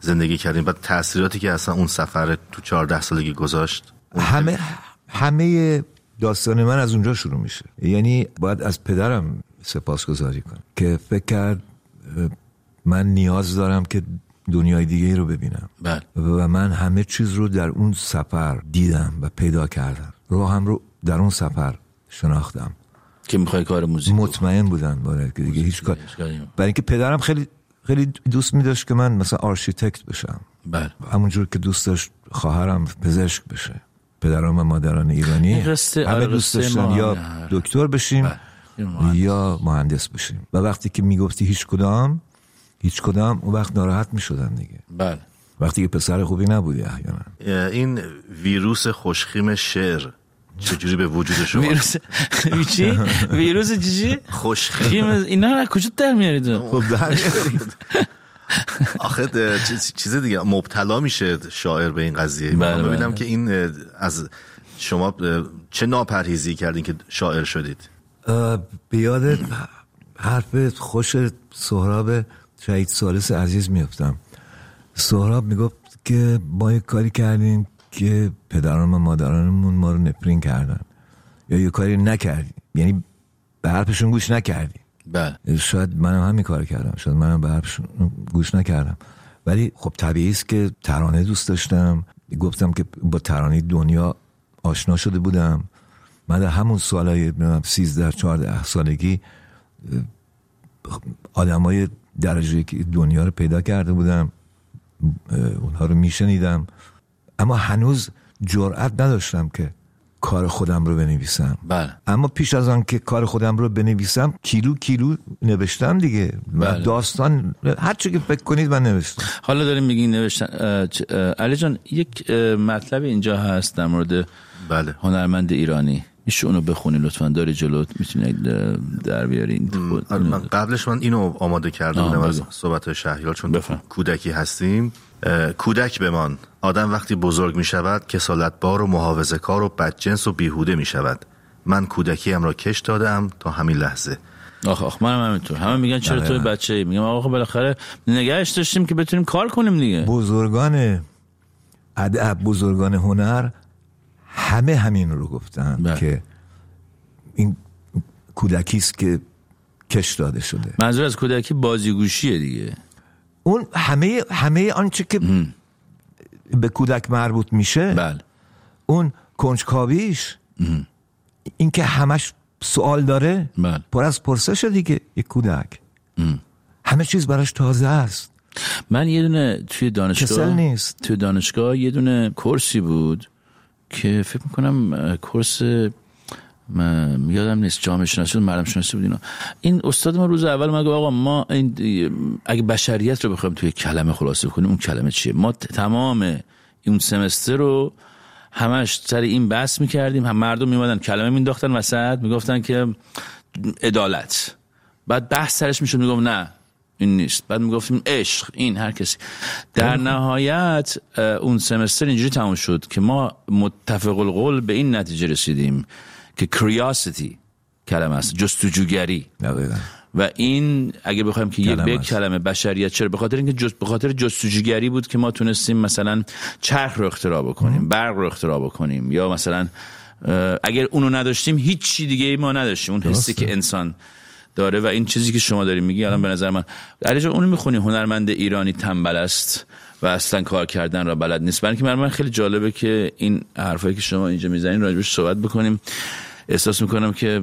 زندگی کردیم بعد تاثیراتی که اصلا اون سفر تو 14 سالگی گذاشت؟ همه همه داستان من از اونجا شروع میشه. یعنی باید از پدرم سپاسگزاری کنم که فکر کرد من نیاز دارم که دنیای دیگه رو ببینم. بله. و من همه چیز رو در اون سفر دیدم و پیدا کردم. راهم رو در اون سفر شناختم. که می‌خوای کار music مطمئن بودم باید که دیگه هیچ کار برای اینکه پدرم خیلی خیلی دوست می داشت که من مثلا آرشیتکت بشم. بله. همونجور که دوست داشت خواهرم پزشک بشه. پدرم و مادران ایرانی. همه آره، دوست داشتن. یا. دکتر بشیم بله. یا مهندس. یا مهندس بشیم. و وقتی که می‌گفتی هیچ کدام هیچ کدام اون وقت ناراحت می‌شدن دیگه. بله. وقتی که پسر خوبی نبودی احیانا. این ویروس خوشخیم شعر. چجوری به وجود شما؟ ویروس. چی؟ ویروس چی؟ خوشخیم اینا رو کجا در میارید؟ خب در آخه چیز- دیگه مبتلا میشه شاعر به این قضیه. بله، می‌خوام بله. ببینم که این از شما چه ناپرهیزی کردین که شاعر شدید؟ اه، به یاد حرف خوش سهراب شهید سالس عزیز میفتم. سهراب می‌گفت که ما یک کاری کردیم که پدران و مادرانمون ما رو نفرین کردن. یا یه کاری نکردیم. یعنی به حرفشون گوش نکردیم. بله. شاید منم همین کار کردم. شاید منم به حرفشون گوش نکردم. ولی خب طبیعی است که ترانه دوست داشتم. گفتم که با ترانه دنیا آشنا شده بودم. من در همون سالهای 13 14 سالگی آدم های درجه دنیا رو پیدا کرده بودم. اونها رو میشنیدم. اما هنوز جرأت نداشتم که کار خودم رو بنویسم. بله. اما پیش از آن که کار خودم رو بنویسم کیلو کیلو نوشتم دیگه. و بله. داستان هر چی که فکر کنید من نوشتم. حالا داریم میگین نوشتن علی جان یک مطلب اینجا هست در مورد بله. هنرمند ایرانی. میشه اونو بخونی لطفا داری جلوت می‌تونی در بیارین آره، من قبلش من اینو آماده کرده بودم از. صحبت شهریار چون بفهم. کودکی هستیم. کودک بمان. آدم وقتی بزرگ می شود کسالتبار و محافظه کار و بدجنس و بیهوده می شود من کودکیم را کش دادم تا همین لحظه. آخ آخ منم همینطور. همه میگن چرا تو دقیقاً. بچه ای میگم آقا بالاخره نگهش داشتیم که بتونیم کار کنیم دیگه. بزرگان ادب بزرگان هنر همه همین رو گفتن بله. که این کودکی است که کش داده شده. منظور از کودکی بازیگوشیه دیگه. اون همه همه آنچه که به کودک مربوط میشه بله. اون کنجکاویش این که همش سوال داره بله. پر از پرسش دیگه یک کودک. همه چیز براش تازه است. من یه دونه توی دانشگاه نیست. توی دانشگاه یه دونه کورسی بود. که فکر می‌کنم کورس م- یادم نیست جامعه شناسی بود مردم شناسی بود اینا. این استاد ما روز اول گفت آقا ما این اگه بشریت رو بخوایم توی کلمه خلاصه کنیم اون کلمه چیه؟ ما تمام اون سمستر رو همش سر این بحث می‌کردیم. هم مردم میمدن کلمه مینداختن وسط می‌گفتن که عدالت. بعد بحث سرش می‌شد می‌گفت نه. این نیست. بعد می‌گفتیم عشق این هر کسی. در نهایت اون سمستر اینجوری تموم شد که ما متفق القول به این نتیجه رسیدیم که کریاسیتی کلمه است جستجوگری. و این اگه بخوایم که یک به. کلمه بشریت چرا به خاطر اینکه جست به خاطر جستجوگری بود که ما تونستیم مثلا چرخ رو اختراع بکنیم برق رو اختراع بکنیم یا مثلا اگر اونو نداشتیم هیچ چی دیگه ای ما نداشتیم. اون حسی که انسان داره و این چیزی که شما داری میگی الان به نظر من علی جان اونو می‌خونی؟ هنرمند ایرانی تنبل است و اصلا کار کردن را بلد نیست. برای برای من خیلی جالبه که این حرفایی که شما اینجا می‌زنین راجبش صحبت بکنیم. احساس می‌کنم که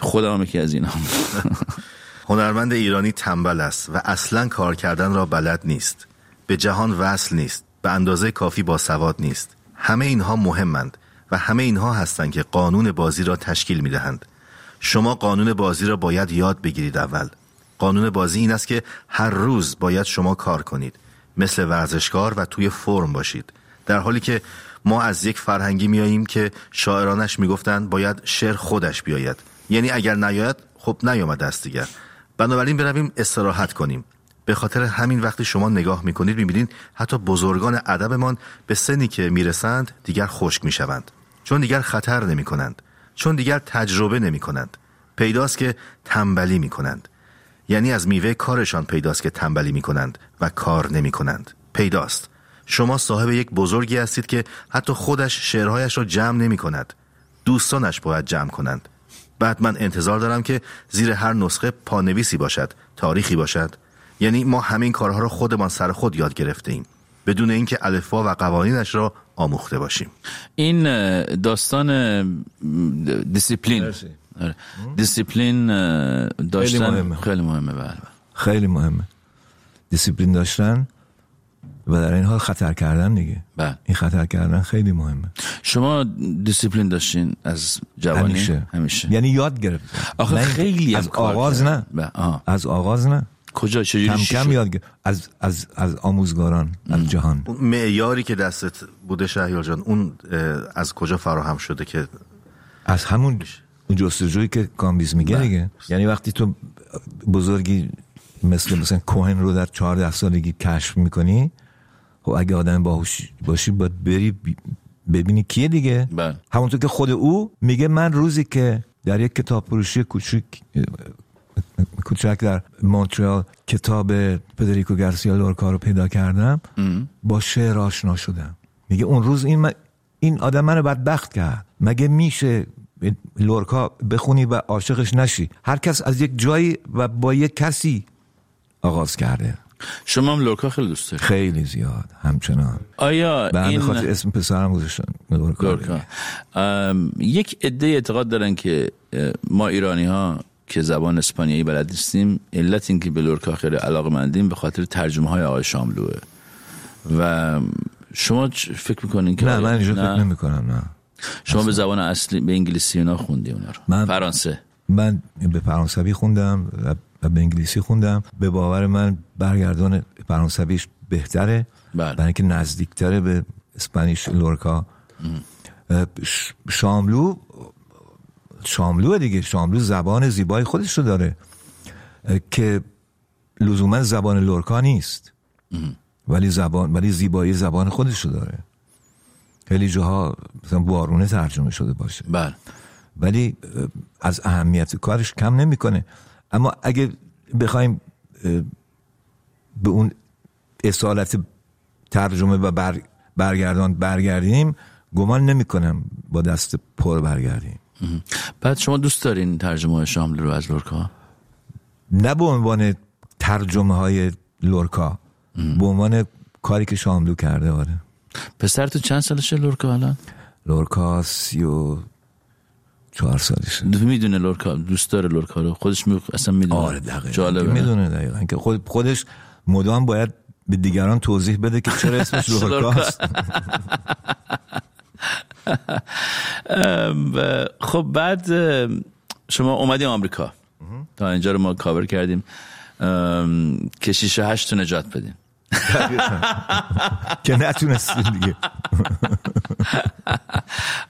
خودم یکی از اینا. هنرمند ایرانی تنبل است و اصلا کار کردن را بلد نیست. به جهان وصل نیست. به اندازه کافی با سواد نیست. همه اینها مهمند و همه اینها هستند که قانون بازی را تشکیل می دهند شما قانون بازی را باید یاد بگیرید اول. قانون بازی این است که هر روز باید شما کار کنید. مثل ورزشکار و توی فرم باشید. در حالی که ما از یک فرهنگی میاییم که شاعرانش می‌گفتند باید شعر خودش بیاید. یعنی اگر نیاید خب نیامد دست دیگر. بنابراین برویم استراحت کنیم. به خاطر همین وقتی شما نگاه می‌کنید می‌بینید حتی بزرگان ادبمان به سنی که می‌رسند دیگر خشک می‌شوند. چون دیگر خطر نمی کنند چون دیگر تجربه نمی کنند پیداست که تنبلی می کنند یعنی از میوه کارشان پیداست که تنبلی می کنند و کار نمی کنند پیداست. شما صاحب یک بزرگی هستید که حتی خودش شعرهایش را جمع نمی کند دوستانش باید جمع کنند. بعد من انتظار دارم که زیر هر نسخه پانویسی باشد تاریخی باشد. یعنی ما همین کارها را خودمان سر خود یاد گرفته ایم بدون اینکه الفبا و قوانینش را آموخته باشیم این داستان دیسیپلین مرسی. آره. دیسیپلین اه، داشتن مهمه. خیلی مهمه بله خیلی مهمه دیسیپلین داشتن و در این حال خطر کردن دیگه بله. این خطر کردن خیلی مهمه شما دیسیپلین داشتین از جوانی همیشه همیشه یعنی یاد گرفت آخه خیلی هم از آغاز. نه بله. از آغاز نه کجا چجوری کم کم؟ یاد از از از آموزگاران از جهان معیاری که دستت بوده شهیار جان اون از کجا فراهم شده که از همون اون جستجویی که کامبیز میگه بله. دیگه یعنی وقتی تو بزرگی مثل مثلا کوهن رو در 14 سالگی کشف می‌کنی خب اگه آدم باهوش باشی باید بری بی- ببینی کیه دیگه بله. همونطور که خود او میگه من روزی که در یک کتاب فروشی کوچیک کوچک در مونترال کتاب فدریکو گارسیا لورکا رو پیدا کردم. با شعر آشنا شدم. میگه اون روز این من- این آدم منو بدبخت کرد. مگه میشه لورکا بخونی و عاشقش نشی؟ هر کس از یک جایی و با یک کسی آغاز کرده. شما هم لورکا خیلی دوست دارید. خیلی زیاد همچنان. آیا این خاطر اسم پسرم گذاشتن لورکا. لورکا. ام، یک عده اعتقاد دارن که ما ایرانی ها که زبان اسپانیایی بلد نیستیم علت این که به لورکا خیلی علاقه مندیم به خاطر ترجمه های آقای شاملوئه و شما فکر می‌کنین که نه من اینجا فکر نمی کنم نه. شما به زبان اصلی به انگلیسی اونا خوندی اونا رو. من- فرانسه. من به فرانسوی خوندم و- به انگلیسی خوندم. به باور من برگردان فرانسویش بهتره. بله. برای اینکه نزدیکتره به اسپانیش لورکا. شاملو شاملو دیگه. شاملو زبان زیبای خودش رو داره. که لزوما زبان لورکا نیست. ولی زبان ولی زیبایی زبان خودش رو داره. خیلی جاها مثلا بارونه ترجمه شده باشه. بله. ولی از اهمیت کارش کم نمی‌کنه. اما اگه بخوایم به اون اصالت ترجمه و بر برگردان برگردیم گمان نمی کنم با دست پر برگردیم. بعد شما دوست دارین ترجمه های شاملو رو از لورکا نه به عنوان ترجمه های لورکا به عنوان کاری که شاملو کرده آره. پسر تو چند سالشه لورکا الان؟ لورکا سی و چهار سالشه. می‌دونه لورکا دوست داره لورکا رو. خودش می... اصلا می‌دونه. آره دقیقا. می‌دونه دقیقا که خود خودش مدام باید به دیگران توضیح بده که چرا اسمش لورکاست خب بعد شما اومدیم آمریکا. تا اینجا رو ما کاور کردیم. شیشه هشت رو نجات بدیم. که نتونستیم دیگه.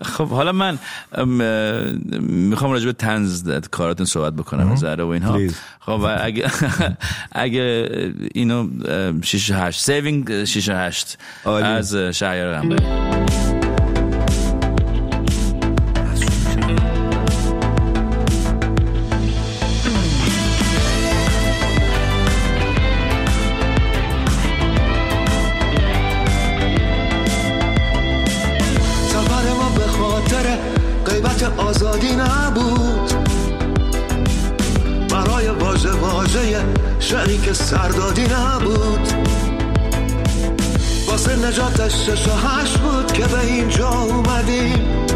خب حالا من می‌خوام راجع به طنز کاراتون صحبت بکنم ذره و اینها. خب اگه اگه اینو ام، شیش و هشت saving شیش و هشت عالی. از شهریار غنبری که سردادی نبود. واسه نجاتش شش و هشت بود که به اینجا اومدیم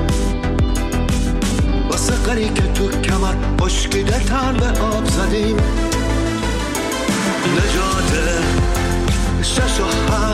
واسه قری که تو کمر اشکیده تن به آب زدیم نجات شش و هشت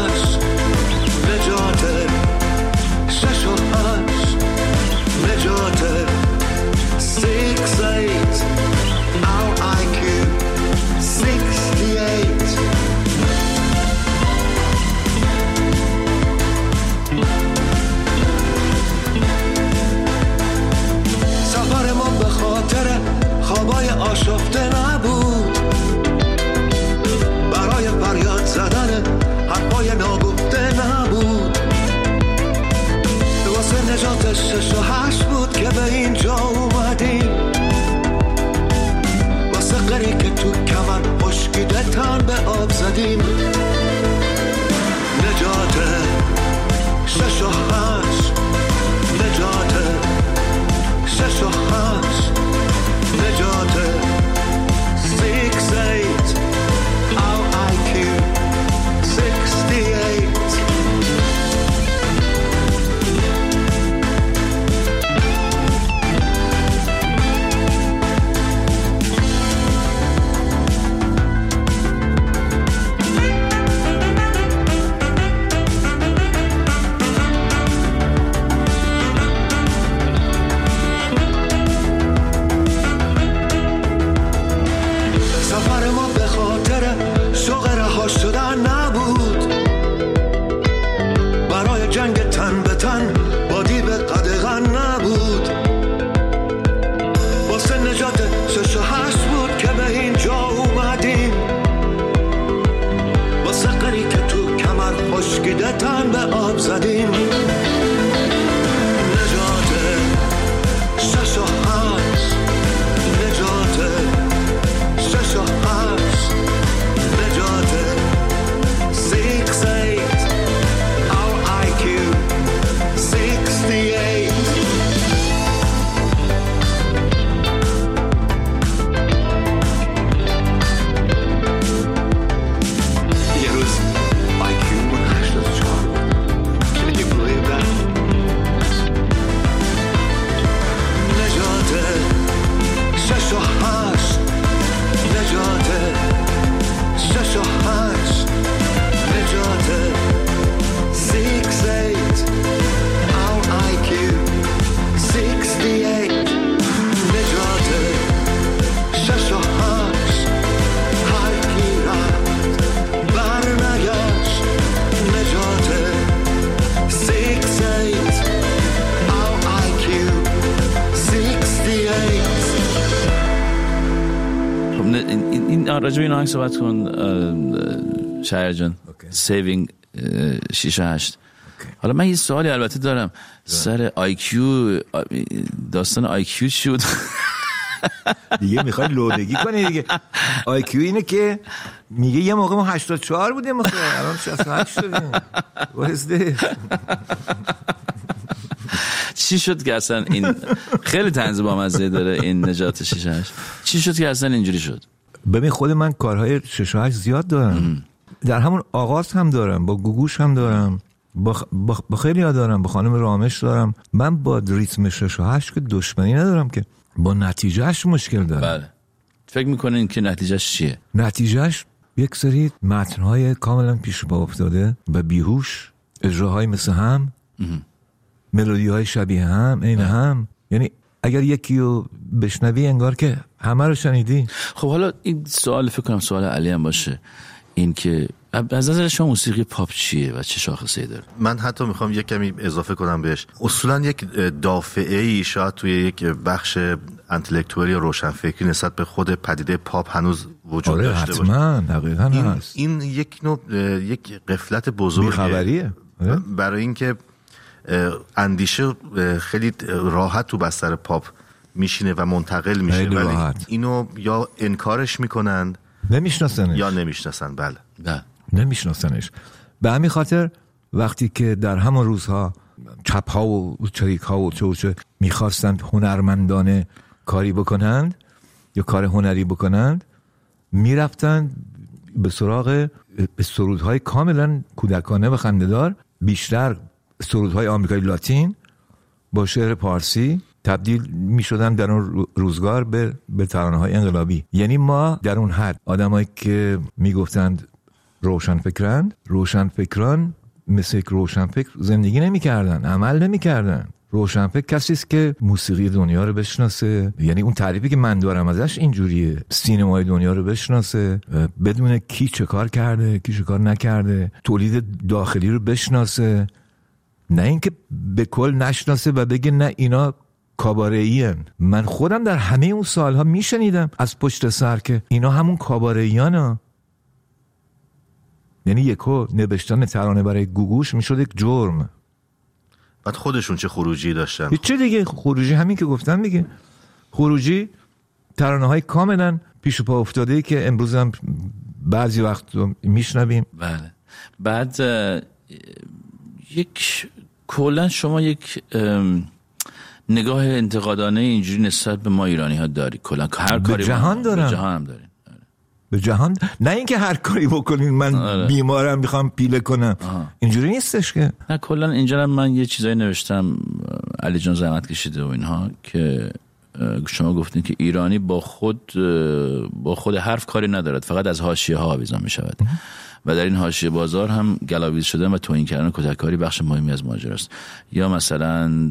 آهنگ صحبت کن شهیار جان. saving شیش و هشت. حالا من یه سوالی البته دارم. سر IQ داستان IQ شد دیگه می‌خوای لودگی کنی دیگه. IQ اینه که میگه یه موقع ما 84 بودیم الان 68 شدیم? چی شد که اصلا این خیلی طنز با مزه داره این نجات شیش و هشت. چی شد که اصلا اینجوری شد؟ ببین خود من کارهای 6 و 8 زیاد دارم. در همون آغاز هم دارم با گوگوش هم دارم با, خ... با... با خیلی ها دارم با خانم رامش دارم. من با ریتم 6 و 8 که دشمنی ندارم که. با نتیجهش مشکل دارم. بله. فکر می‌کنین که نتیجهش چیه؟ نتیجهش یک سری متنهای کاملا پیش پا افتاده و بیهوش اجراهای مثل هم ملودی های شبیه هم عین هم. یعنی اگر یکی رو بشنوی انگار که همه رو شنیدی؟ خب حالا این سوال فکر کنم سوال علی هم باشه. این که از نظر شما موسیقی پاپ چیه و چه شاخصه داره؟ من حتی می‌خوام یک کمی اضافه کنم بهش. اصولا یک دافعه ای شاید توی یک بخش انتلکتوری یا روشنفکری نسبت به خود پدیده پاپ هنوز وجود آره داشته باشه. حتما دقیقا این, هست. این یک نوع یک قفلت بزرگه بیخبریه. آره. برای اینکه اندیشه خیلی راحت تو بستر پاپ میشینه و منتقل میشه. ولی راحت. اینو یا انکارش می‌کنند نمیشناسنش. یا نمی‌شناسن. بله. بله نمیشناسنش. به همین خاطر وقتی که در همون روزها چپ ها و چریک ها و چه و چه می‌خواستند هنرمندانه کاری بکنند یا کار هنری بکنند می‌رفتند به سراغ به سرودهای کاملا کودکانه و خندهدار بیشتر سرودهای آمریکایی لاتین با شعر پارسی تبدیل می شدن در اون روزگار به, به ترانه های انقلابی. یعنی ما در اون حد آدمایی که می گفتند روشن فکرند روشن فکران مثل یک روشن فکر زندگی نمی کردن عمل نمی کردن روشنفکر کسی است که موسیقی دنیا رو بشناسه. یعنی اون تعریفی که من دارم ازش اینجوریه. سینمای دنیا رو بشناسه بدون کی چه کار کرده کی چه کار نکرده. تولید داخلی رو بشناسه. نه اینکه به کل نشناسه و بگه نه اینا کاباره من خودم در همه اون سالها میشنیدم از پشت سر که اینا همون کاباره ها یعنی یکو نوشتن ترانه برای گوگوش می‌شد یک جرم. بعد خودشون چه خروجی داشتن؟ چه دیگه. خروجی همین که گفتم دیگه. خروجی ترانه های کاملا پیش و پا افتاده ای که امروز هم بعضی وقت رو میشنویم. بله. بعد یک کلا شما یک ام، نگاه انتقادانه اینجوری نسبت به ما ایرانی ها داری. کلا هر به کاری جهان دارم. به جهان هم داریم. به جهان؟ نه اینکه هر کاری بکنین من آره. بیمارم می‌خوام پیله کنم. اینجوری نیستش که. نه کلا اینجا من یه چیزایی نوشتم علی جان زحمت کشیده و اینها که شما گفتین که ایرانی با خود با خود حرف کاری ندارد. فقط از حاشیه ها آویزان می شود و در این حاشیه بازار هم گلاویز شدن و توهین کردن کتککاری بخش مهمی از ماجرا است یا مثلا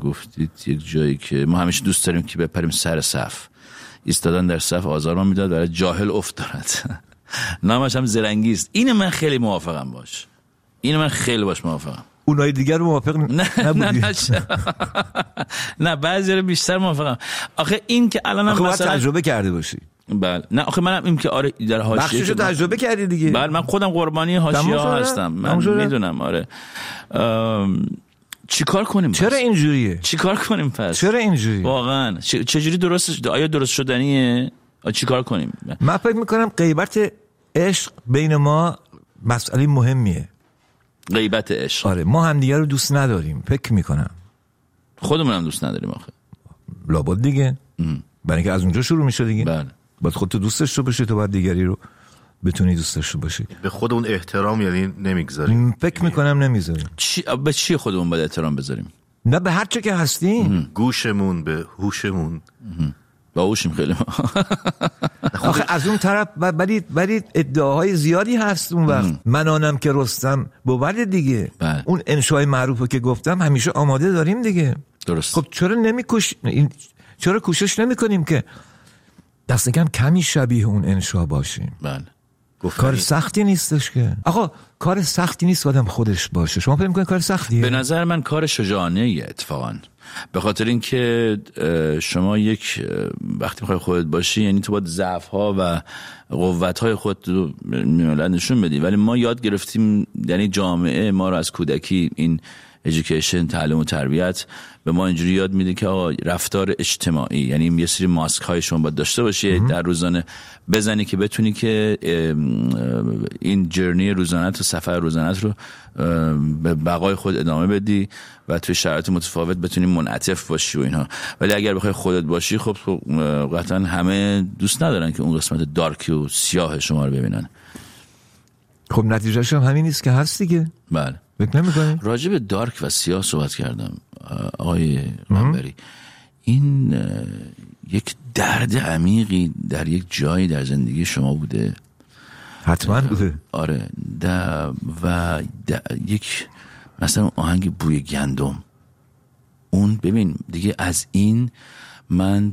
گفتید یک جایی که ما همیشه دوست داریم که بپریم سر صف. ایستادن در صف آزار ما می‌داد برای جاهل افت دارد. نامش هم زرنگی است این من خیلی موافقم باش. این من خیلی باش موافقم. اونای دیگر موافق نه نه نه؟ نه بعضی رو بیشتر موافقم. آخه این که الان مثلا تجربه کرده باشی. بله. نه آخه منم این که آره در حاشیه بخششو تجربه کردی دیگه. بله من خودم قربانی حاشیه ها؟ هستم. من؟ می‌دونم آره. ام، چیکار کنیم چرا؟ اینجوریه؟ چیکار کنیم پس؟ چرا اینجوری واقعا. چه- چجوری درست آیا درست شدنیه؟ چیکار کنیم؟ من فکر می‌کنم غیبت عشق بین ما مسئله مهمیه. غیبت عشق. آره ما همدیگه رو دوست نداریم فکر می‌کنم. خودمون هم دوست نداریم آخه. لابد دیگه. برای اینکه از اونجا شروع میشه دیگه. بله. باید خودتو دوست داشته باشی تو باید دیگری رو بتونی دوست داشته باشی به خود اون احترام یعنی نمی‌گذاریم فکر می‌کنم نمی‌ذاریم چی به چی خودمون باید احترام بذاریم؟ نه به هر چه که هستیم گوشمون به هوشمون. باهوشیم خیلی. آخه از اون طرف ولی ولی ادعاهای زیادی هست اون وقت. من آنم که رستم بود دیگه. بله. اون انشای معروفه که گفتم همیشه آماده داریم دیگه. درست. خب چرا نمیکش این چرا کوشش نمی‌کنیم که دست کم کمی شبیه اون انشا باشیم. بله. کار سختی نیستش که. آقا کار سختی نیست آدم خودش باشه. شما فکر می‌کنید کار سختیه؟ به نظر من کار شجاعانه ایه اتفاقا. به خاطر اینکه شما یک وقتی می‌خوای خودت باشی یعنی تو باید ضعف ها و قوت های خودت رو نشون بدی. ولی ما یاد گرفتیم یعنی جامعه ما رو از کودکی این ایژوکیشن تعلیم و تربیت به ما اینجوری یاد میده که آقا رفتار اجتماعی یعنی یه سری ماسک های شما باید داشته باشی در روزانه بزنی که بتونی که این جرنی روزانت و سفر روزانت رو به بقای خود ادامه بدی و توی شرایط متفاوت بتونی منعطف باشی و اینها. ولی اگر بخوای خودت باشی خب قطعا همه دوست ندارن که اون قسمت دارکی و سیاه شما رو ببینن. خب نتیجهش هم همین نیست که هست دیگه. بله. فکر راجع به دارک و سیاه صحبت کردم آقای قنبری این یک درد عمیقی در یک جایی در زندگی شما بوده. حتما. بوده آره. د- و د- یک مثلا آهنگ بوی گندم. اون ببین دیگه از این من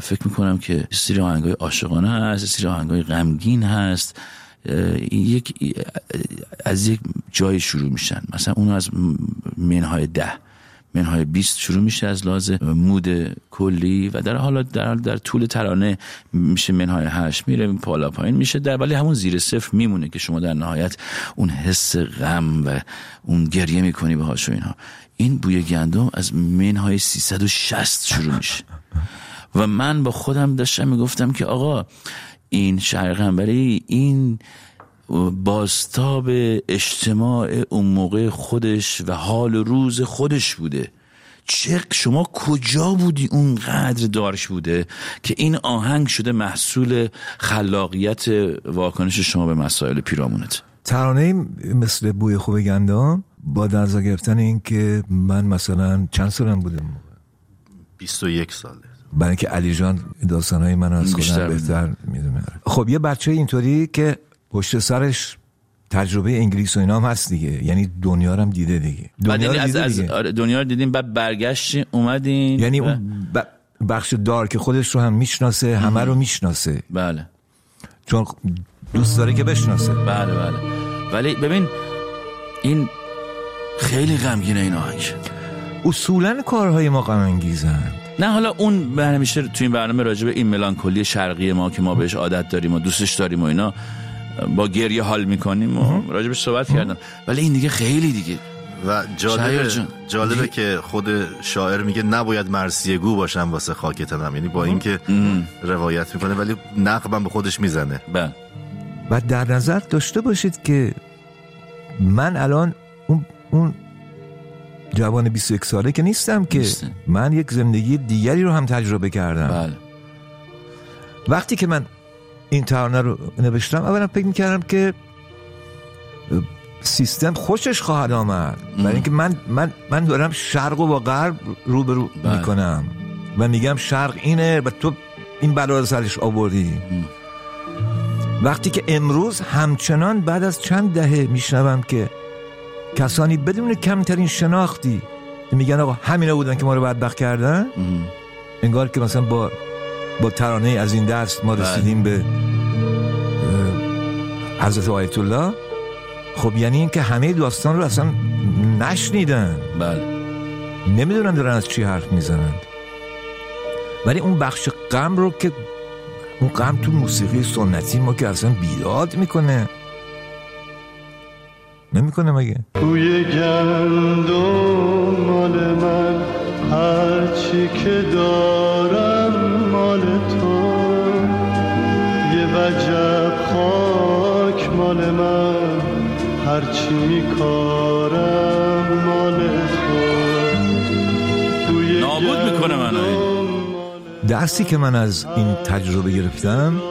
فکر می‌کنم که سری آهنگ های عاشقانه هست سری آهنگ های غمگین هست. یک از یک جای شروع میشن. مثلا اون از منهای ده. منهای 20 شروع میشه از لحاظ مود کلی و در حالا در, در طول ترانه میشه منهای هشت میره پالا پایین میشه در ولی همون زیر صفر میمونه که شما در نهایت اون حس غم و اون گریه می‌کنی باهاش و اینها. این بوی گندم از منهای 360 شروع میشه. و من با خودم داشتم می‌گفتم که آقا این شهر قنبری این باستاب اجتماع اون موقع خودش و حال و روز خودش بوده. چه شما کجا بودی اونقدر دارک بوده که این آهنگ شده محصول خلاقیت واکنش شما به مسائل پیرامونت؟ ترانه مثل بوی خوب گندم با در نظر گرفتن این که من مثلا چند سالم بودم؟ 21 ساله. برای اینکه علی جان داستانهای من از خودم بهتر می‌دونه. خب یه بچه اینطوری که پشت سرش تجربه انگلیس و اینا هم هست دیگه. یعنی دنیا رو هم دیده دیگه. دنیا یعنی رو از, دیده از دیگه. آره، دنیا رو دیدین بعد برگشتین اومدین. یعنی و- اون بخش دار که خودش رو هم می‌شناسه همه رو می‌شناسه. بله. چون دوست داره که بشناسه. بله بله. ولی ببین این خیلی غمگینه این آهنگ. اصولا کارهای ما غم انگیزن نه حالا اون به همیشه تو این برنامه راجع به این ملانکولی شرقی ما که ما بهش عادت داریم و دوستش داریم و اینا. با گریه حال می‌کنیم و راجبش صحبت کردم. ولی این دیگه خیلی دیگه. و جالبه. جالبه که خود شاعر میگه نباید مرسیه گو باشم واسه خاک تنم. یعنی با اینکه روایت می‌کنه ولی نقبم به خودش می‌زنه. بله. و در نظر داشته باشید که من الان اون, اون جوان 21 ساله که نیستم که نیستم. من یک زندگی دیگری رو هم تجربه کردم. بله. وقتی که من این ترانه رو نوشتم. اولا فکر می‌کردم که سیستم خوشش خواهد آمد. برای اینکه من من من دارم شرق و با غرب روبرو بله. می‌کنم و میگم شرق اینه و تو این بلا رو سرش آوردی. وقتی که امروز همچنان بعد از چند دهه میشنوم که کسانی بدون کمترین شناختی میگن آقا همینا بودن که ما رو بدبخت کردن انگار که مثلا با با ترانه از این دست ما رسیدیم به حضرت آیت الله خب یعنی این که همه داستان رو اصلا نشنیدن. بله. نمی‌دونن دارن از چی حرف می‌زنند ولی اون بخش غم رو که اون غم تو موسیقی سنتی ما که اصلا بیداد می‌کنه. نمی‌کنه مگه؟ توی گندم مال من هرچی که دارم درسی که من از این تجربه گرفتم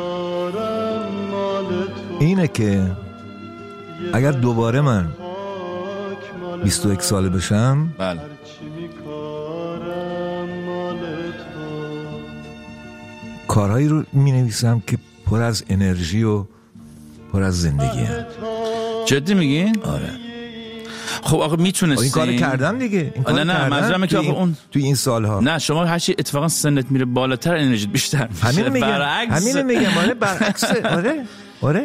اینه که اگر دوباره من خاک مال 21 ساله بشم بله. کارهایی رو می نویسم که پر از انرژی و پر از زندگیه جدی میگی؟ آره. خب آقا می‌تونستی این کار کردم دیگه. این نه، نه، منظورم که آقا اون- توی این سالها. نه شما هرچی اتفاقا سنت میره بالاتر انرژیت بیشتر میشه. همین میگم. برعکس. همین میگم. آره برعکس. آره. آره.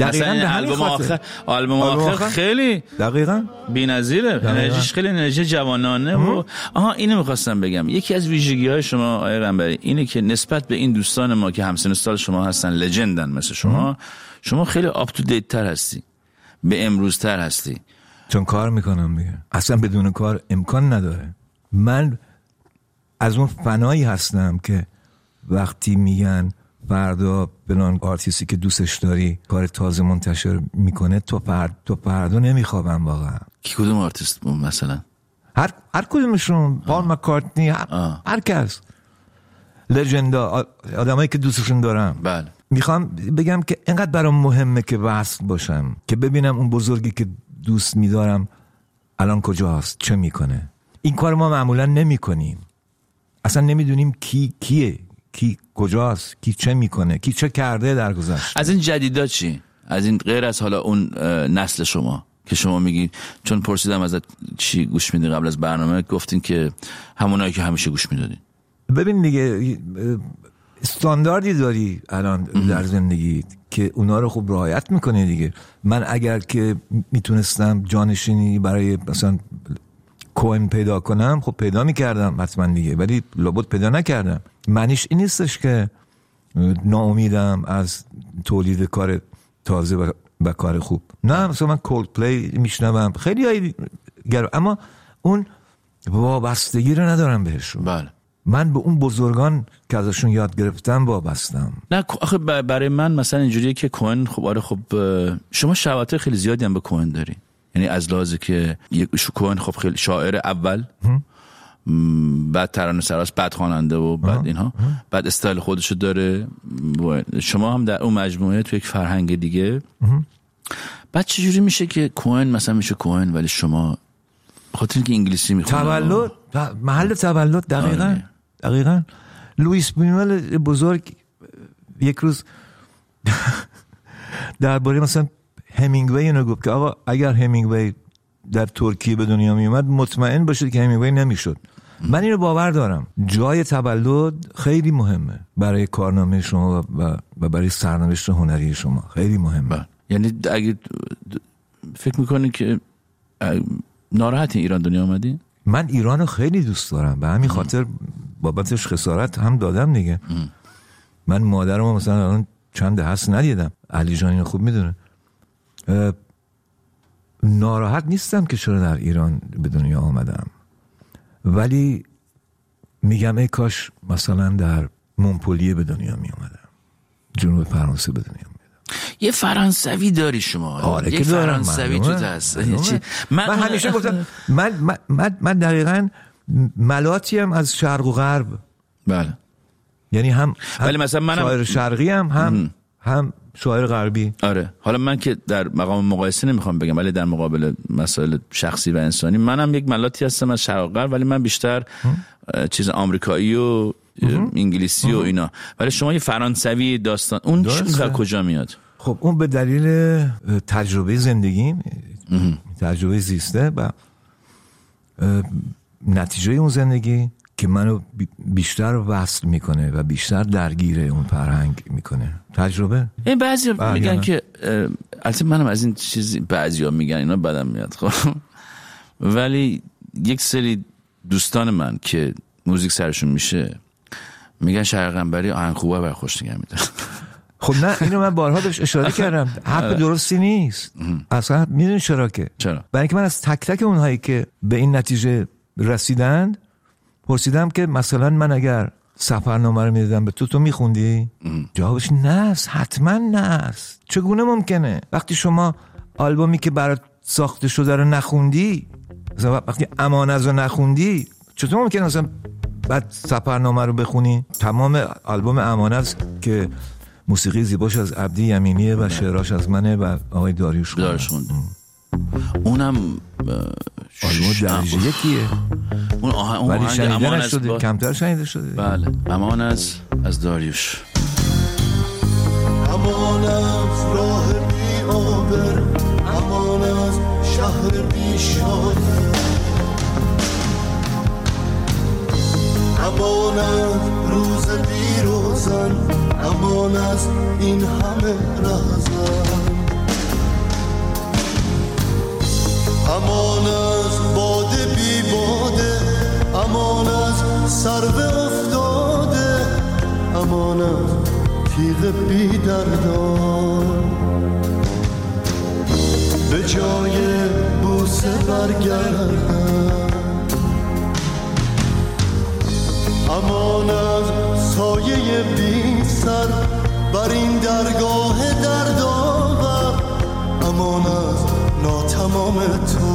دقیقاً آلبوم. آخر آلبوم آخر؟ خیلی دقیقا. بی‌نظیره. انرژیش خیلی انرژی جوانانه و آها اینو می‌خواستم بگم. یکی از ویژگی های شما آقای قنبری اینه که نسبت به این دوستان ما که همسن سال شما هستن لجندن مثل شما شما خیلی آپ تو دیت تر هستی. به امروز تر هستی. چون کار می‌کنم دیگه. اصلا بدون کار امکان نداره. من از اون فنایی هستم که وقتی میگن فردا فلان آرتیستی که دوستش داری کار تازه منتشر می‌کنه تو فرد تو فردا نمیخوابم واقعا. کی کدوم آرتیست بود مثلا؟ هر هر کدومشون. پال مکارتنی هر, آه. هر کس. legend ا آدمایی که دوستشون دارم بله. می‌خوام بگم که اینقدر برام مهمه که وصل باشم که ببینم اون بزرگی که دوست میدارم الان کجاست چه می‌کنه. این کار ما معمولا نمی کنیم اصلا نمی‌دونیم کی کیه کی کجاست کی چه می‌کنه کی چه کرده در گذشته. از این جدیدا چی؟ از این غیر از حالا اون نسل شما که شما میگی چون پرسیدم ازت چی گوش میدی قبل از برنامه گفتین که همونایی که همیشه گوش می‌دادین. ببین دیگه استانداردی داری الان در زندگی که اونا رو خوب رعایت می‌کنه دیگه. من اگر که می‌تونستم جانشینی برای مثلا کوین پیدا کنم خب پیدا می‌کردم حتما دیگه ولی لابد پیدا نکردم. معنیش این نیستش که ناامیدم از تولید کار تازه و, و کار خوب. نه مثلا من کولد پلی میشنوم خیلی هایی گر اما اون وابستگی رو ندارم بهشون. بله. من به اون بزرگان که ازشون یاد گرفتم وابستم. نه آخه برای من مثلا اینجوریه که کوهن خب آره خب شما شباهت خیلی زیادی هم به کوهن داری. یعنی از لحاظی که یک شو- کوهن خب خیلی شاعر اول بعد ترانه سراس بعد خواننده و بعد اینها. بعد استایل خودشو داره. شما هم در اون مجموعه تو یک فرهنگ دیگه. بعد چجوری میشه که کوهن مثلا میشه کوهن ولی شما خاطر اینکه انگلیسی می‌خونه تولد؟ محل تولد دقیقا؟ آره. دقیقا. لوئیس بونوئل بزرگ یک روز درباره مثلا همینگوی اینو گفت که آقا اگر همینگوی در ترکیه به دنیا می اومد مطمئن باشید که همینگوی نمی‌شد. من اینو باور دارم. جای تولد خیلی مهمه برای کارنامه شما و, برای سرنوشت هنری شما. خیلی مهمه. بله. یعنی اگه فکر می‌کنی که ناراحت ایران دنیا آمدین من ایران رو خیلی دوست دارم. به همین خاطر بابتش خسارت هم دادم دیگه. من مادرم مثلا الان چند هست ندیدم. علی جان اینو خوب می‌دونه. ناراحت نیستم که چرا در ایران به دنیا آمدم. ولی میگم ای کاش مثلا در مونپلیه به دنیا می اومدم جنوب فرانسه به دنیا می یه فرانسوی داری شما. آره یه فرانسوی. تو هست. چی- من, همیشه گفتم من, من, من, من دقیقا ملاتی هم از شرق و غرب. بله. یعنی هم, هم ولی مثلا منم- شاعر شرقی هم هم, هم شاعر غربی. آره. حالا من که در مقام مقایسه نمی‌خوام بگم ولی در مقابل مسائل شخصی و انسانی منم یک ملاتی هستم از شرق و غرب ولی من بیشتر اه، چیز آمریکایی و انگلیسی و اینا. ولی شما یه فرانسوی داستان اون. چیز کجا میاد؟ خب اون به دلیل تجربه زندگی تجربه زیسته و نتیجه اون زندگی که منو بی- بیشتر وصل می‌کنه و بیشتر درگیر اون فرهنگ می‌کنه. تجربه؟ این بعضی بله، میگن. که البته منم از این چیزی بعضی ها میگن اینا بدم میاد خب. ولی یک سری دوستان من که موزیک سرشون میشه میگن شرقنبری آهنگ خوبه بر خوش نگه میداره خب نه اینو من بارها بهش اشاره کردم. حرف درستی نیست. اصلا می‌دونی چرا که؟ چرا؟ برای اینکه من از تک تک اونهایی که به این نتیجه رسیدند پرسیدم که مثلا من اگر سفرنامه رو می‌دادم به تو تو میخوندی؟ جوابش نه است حتما نه است چگونه ممکنه؟ وقتی شما آلبومی که برات ساخته شده رو نخوندی وقتی امانز رو نخوندی چطور ممکنه مثلا بعد سفرنامه رو بخونی؟ تمام آلبوم امانز که موسیقی زیباش از عبدی یمینیه و شعراش از منه و آقای داریوش خونه. اونم ش- درجه یکیه. اون آهنگ اون ولی شنیده امان از نشده با- کمتر شنیده شده؟ بله امان از از داریوش. امان از راه بی آبر امان از شهر بی شاد امان از روز بی روزن امان از این همه رهزن. امان از باده بی باده امان از سرو افتاده امان از تیغ بی دردان. به جای بوسه برگردن امان از سایه بی سر بر این درگاه دردآور. امان از ناتمام تو.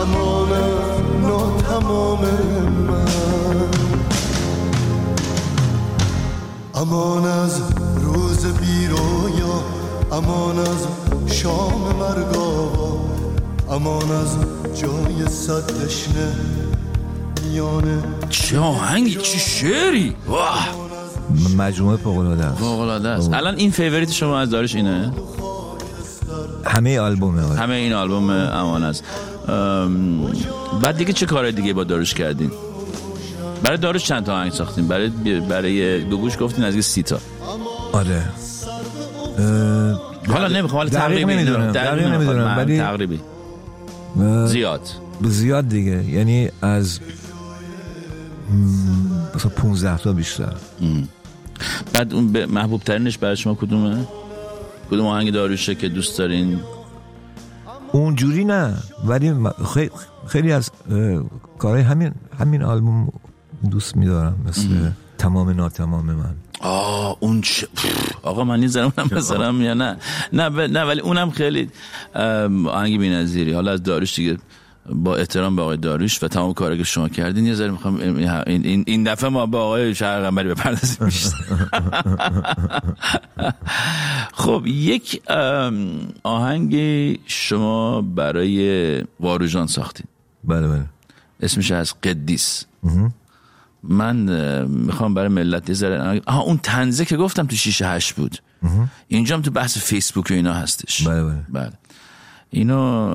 امان ناتمام من. امان از روز بی رویا امان از شام مرگاوا امان از جای صد دشنه میانه چه آهنگی چه شعری؟ واه! مجموعه فوق‌العاده است. فوق العاده است الان این فیوریت شما از داریوش اینه؟ همه آلبومه. آره. همه این آلبوم امان است. بعد دیگه چه کار دیگه با داروش کردین؟ برای داروش چند تا آهنگ ساختین؟ برای برای دو گوش گفتین از سی تا. آره. حالا نمی‌خوام حالا دقیق تقریبی نمی‌دونم. دقیق نمی‌خوام. نمی‌دونم، ولی- تقریبی. زیاد. زیاد دیگه. یعنی از مثلا 15 تا بیشتر. بعد اون محبوب ترینش برای شما کدومه؟ کدوم آهنگ داروشه که دوست دارین؟ اونجوری نه ولی خیلی, از اه، کارهای همین همین آلبوم دوست میدارم مثل تمام ناتمام من. آه اون چه آقا من نیزم اونم بذارم یا نه؟ نه ب- نه ولی اونم خیلی ام، آهنگ بی‌نظیری. حالا از داروش دیگه با احترام به آقای داروش و تمام کاری که شما کردین یه ذره می‌خوام این, این, این دفعه ما با آقای شهرقنبری بپردازیم بیشتر. خب یک آهنگ شما برای واروژان ساختین. بله بله. اسمش از قدیس. من می‌خوام برای ملت یه ذره آها اون تنزه که گفتم تو شیشه هشت بود. اینجا هم تو بحث فیسبوک و اینا هستش. بله، بله. بله. اینو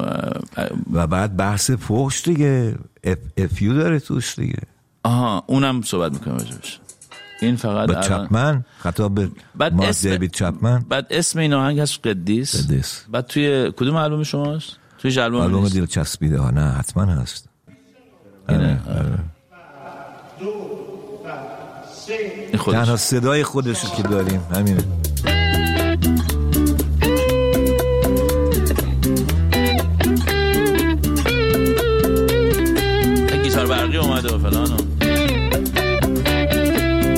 و بعد بحث فحش دیگه. اف, افیو داره توش دیگه. آها اونم صحبت می‌کنم راجبش این فقط الان- چپمن؟ خطاب به بعد اسم- دیوید چپمن؟ بعد اسم این آهنگ هست قدیس. قدیس. بعد توی کدوم آلبوم شماست؟ توی آلبوم آلبوم؟ دیل چسبیده. ها نه حتما هست. اینه؟ این خودش. تنها صدای خودش رو که داریم همینه. اومده و فلان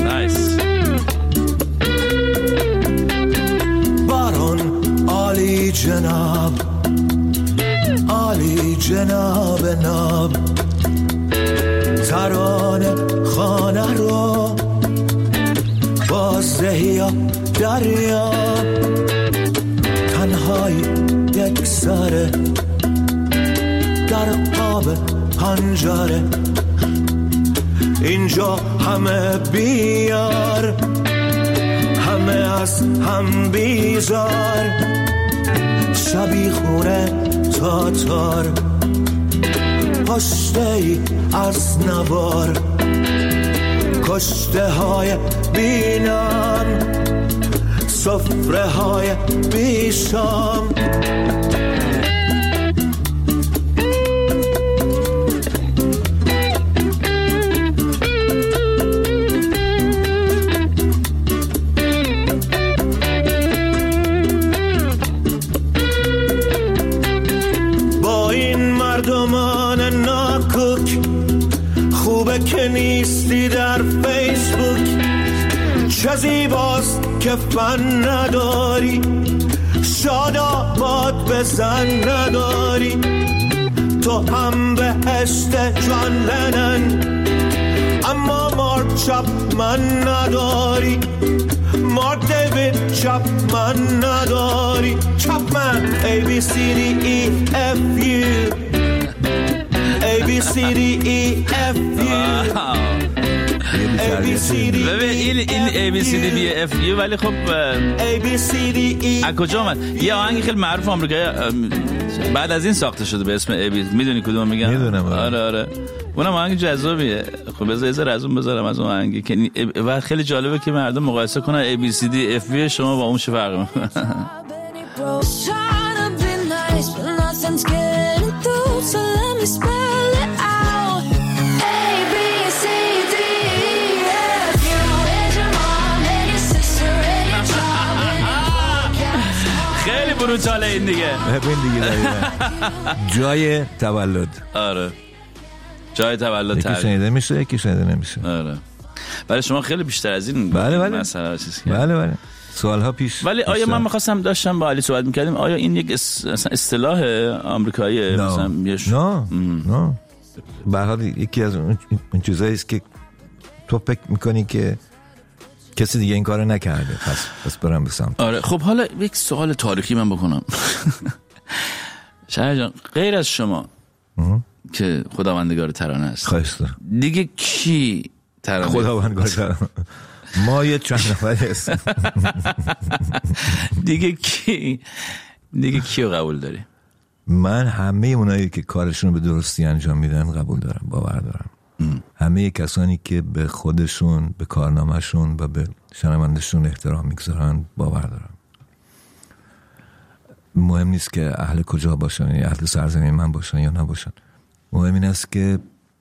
نایس باران عالی جناب. عالی جناب ناب. ترانه خانه رو بازدهی دریا. تنهای یک سره در قاب پنجره. اینجا همه بیار همه از هم بیزار شبی خونه تاتار پشته ای از نوار کشته های بینام سفره های بیشام. چه زیباست که فن نداری. شاد آباد بزن نداری. تو هم به هشت جان لنن. اما مارک چپ من نداری. مارک دیوید چپ من نداری. چپ من A B C D E F U. A B C D E F U. ببین این این A B C D B F U ولی خب A B C D E. از کجا اومد؟ یه آهنگ خیلی معروف آمریکایی بعد از این ساخته شده به اسم ای بی می‌دونی کدوم میگم؟ می‌دونم، آره. آره آره. اونم آهنگ جذابیه. خب بذار یه ذره از اون بذارم از اون آهنگی که و خیلی جالبه که مردم مقایسه کنن A B C D F U شما با اون چه فرقی می‌کنه. خیلی بروتاله این دیگه. ببین دیگه دقیقاً. جای تولد. آره. جای تولد یکی شنیده میشه یکی شنیده نمیشه. آره. برای شما خیلی بیشتر از این بله، بله. مسئله رو چیز. بله بله. سالها پیش ولی آیا. من می‌خواستم داشتم با علی صحبت می‌کردیم آیا این یک مثلا اصطلاح آمریکایی نه. مثلا نه نه. به یکی از اون چیزایی است که تو فکر می‌کنی که کسی دیگه این کارو نکرده. پس پس برم به سمت. آره خب حالا یک سوال تاریخی من بکنم. شهر جان غیر از شما که خداوندگار ترانه است خواهش دارم. دیگه کی ترانه؟ خداوند گذارم ما یه چند هستیم. دیگه کی؟ دیگه کیو قبول داری؟ من همه اونایی که کارشون رو به درستی انجام میدن قبول دارم باور دارم. همه کسانی که به خودشون به کارنامهشون و به شنوندشون احترام می‌گذارن باور دارم. مهم نیست که اهل کجا باشن یا اهل سرزمین من باشن یا نباشن. مهم این است که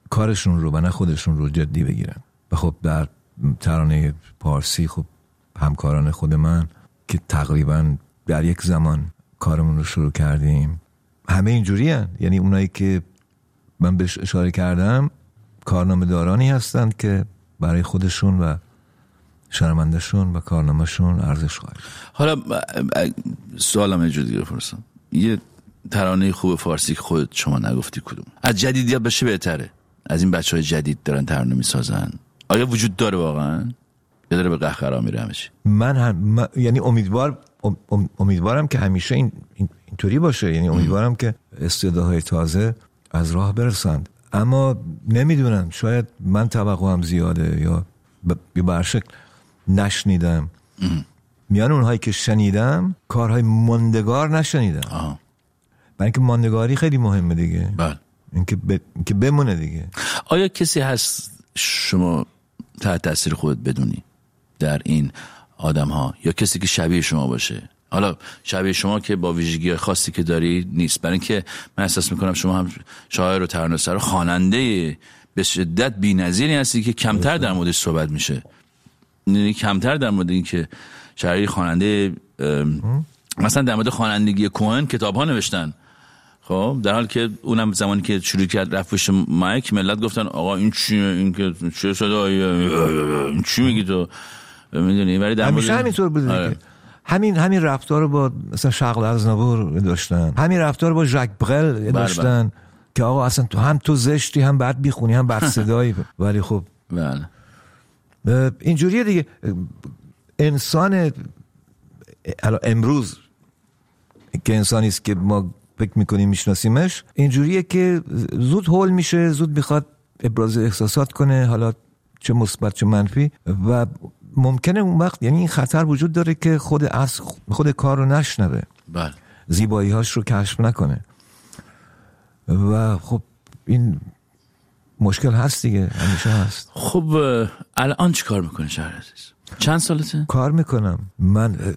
کارشون رو و نه خودشون رو جدی بگیرن. و خب در ترانه پارسی خب همکاران خود من که تقریبا در یک زمان کارمون رو شروع کردیم همه اینجوری. یعنی اونایی که من بهش اشاره کردم کارنامه دارانی هستند که برای خودشون و شرمندشون و کارنامهشون ارزش قائل حالا سوالم یه دیگه بپرسم. یه ترانه خوب فارسی که خودت شما نگفتی کدوم؟ از جدیدیت بشه بهتره. از این بچه های جدید دارن ترانه می‌سازن. آیا وجود داره واقعا؟ یا داره به قهقرا میره چی؟ من هم من- یعنی امیدوار ام- ام- امیدوارم که همیشه این این- اینطوری باشه. یعنی امیدوارم که استعدادهای تازه از راه برسند. اما نمی‌دونم شاید من توقعم زیاده یا به هر شکل نشنیدم. میان اونهایی که شنیدم کارهای ماندگار نشنیدم. برای اینکه ماندگاری خیلی مهمه دیگه. بله. اینکه ب... اینکه بمونه دیگه. آیا کسی هست شما تحت تاثیر خودت بدونی در این آدم ها یا کسی که شبیه شما باشه؟ حالا شبیه شما که با ویژگی خاصی که داری نیست. برای اینکه من احساس می‌کنم شما هم شاعر و ترانه‌سر و خواننده به شدت بی‌نظیری هستی که کمتر در موردش صحبت میشه. یعنی کمتر در مورد این که شاعری خواننده مثلا در مورد خوانندگی کوهن کتاب ها نوشتن. خب در حال که اونم زمانی که شروع کرد رفت مایک ملت گفتن آقا این چیه این که چه شده این چی میگی تو؟ می‌دونی؟ ولی در همیشه مورد- همینطور بوده آره. همین همین رفتار رو با مثلا شغل ازنابور داشتن. همین رفتار رو با ژاک برل داشتن که آقا اصلا تو هم تو زشتی هم بعد بیخونی هم بد صدایی. ولی خب بله. اینجوریه دیگه. انسان امروز که انسانی است که ما فکر می‌کنیم میشناسیمش اینجوریه که زود هول میشه زود می‌خواد ابراز احساسات کنه حالا چه مثبت چه منفی و ممکنه اون وقت یعنی این خطر وجود داره که خود از خود کار رو نشنوه. بله. زیبایی هاش رو کشف نکنه. و خب این مشکل هست دیگه همیشه هست. خب الان چی کار می‌کنی شهر عزیز؟ چند سالته؟ کار می‌کنم. من اه،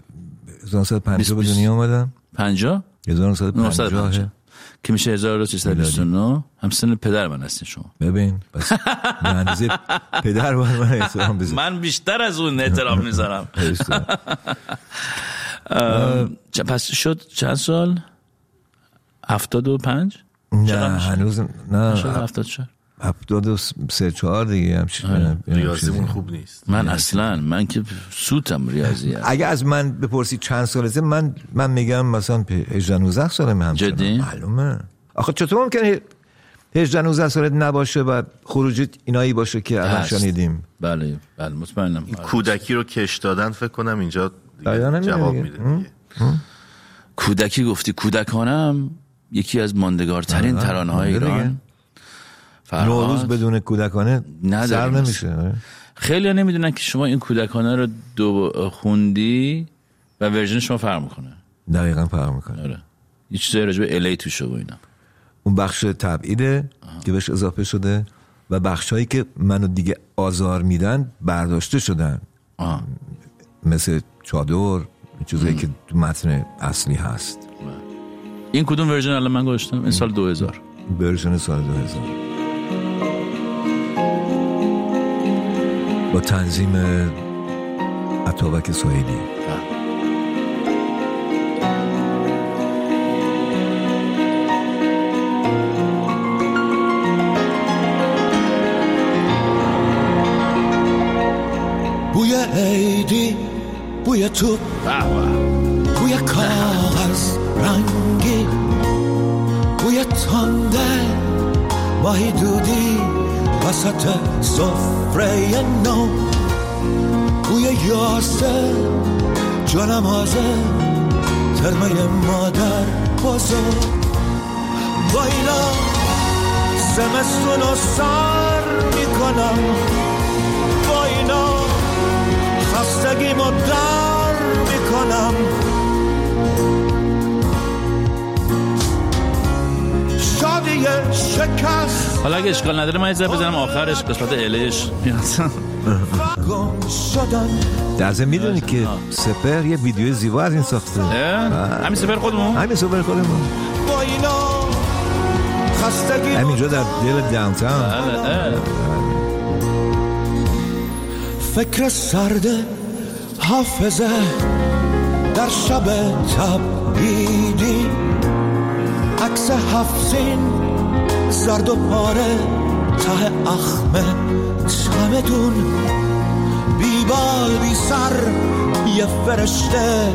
1950 به دنیا آمدم پنجاه؟ 1950 950 که میشه 1329 هم سن پدر من هستین شما. ببین بس به اندازه پدر باید من احترام بذار. من بیشتر از اون احترام می‌ذارم. پس شد چند سال؟ هفتاد و پنج؟ نه؟ هنوز شد نه هفتاد شد هفتاد و سه چهار دیگه همچین آره. ریاضیمون خوب نیست من اصلا من که سوتم ریاضی اگه از من بپرسی چند سالته من من میگم مثلا 18 19 سالم همچنان جدی؟ معلومه آخه چطور ممکنه 18 19 سالت نباشه و خروجیت اینایی باشه که الان هست. شنیدیم بله بله مطمئنم کودکی رو کش دادن فکر کنم اینجا جواب دیگه. میده دیگه. کودکی گفتی کودکانم یکی از ماندگارترین ترانه های دیگه. ایران. نوروز بدون کودکانه سر. نمیشه. آره. خیلی نمی‌دونن که شما این کودکانه رو دو خوندی و ورژن شما فرق می‌کنه. دقیقا فرق می‌کنه. آره. یه چیزایی راجع به الی توشه و اینا. اون بخش تبعیده که بهش اضافه شده و بخش هایی که منو دیگه آزار میدن برداشته شدن. آه. مثل چادر چیزایی که تو متن اصلی هست. این کدوم version الان من گذاشتم؟ این سال 2000 version سال 2000 با تنظیم اتابک سهیلی بوی عیدی بوی تو. بوی کاغذ رنگی. بوی تنده ماهی دودی. وسط سفره نو. بوی یاسه جانمازه ترمه مادر بزرگ با اینا زمستون رو سر می‌کنم. با اینا خستگیمو در می‌کنم. شادی شکست. حالا اگه اشکال نداره من یه بزنم آخرش قسمت الش در ضمن می‌دونی که سپر یه ویدیو زیبا از این ساخته. همین سفر خودمون؟ همین سپر خودمون. با اینا خستگی همینجا در دل داونتاون بله،. فکر سرد حافظه در شب تبعیدی. عکس هفزین زرد و پاره ته اخمه چمدون. بیبال بی سر یه فرشته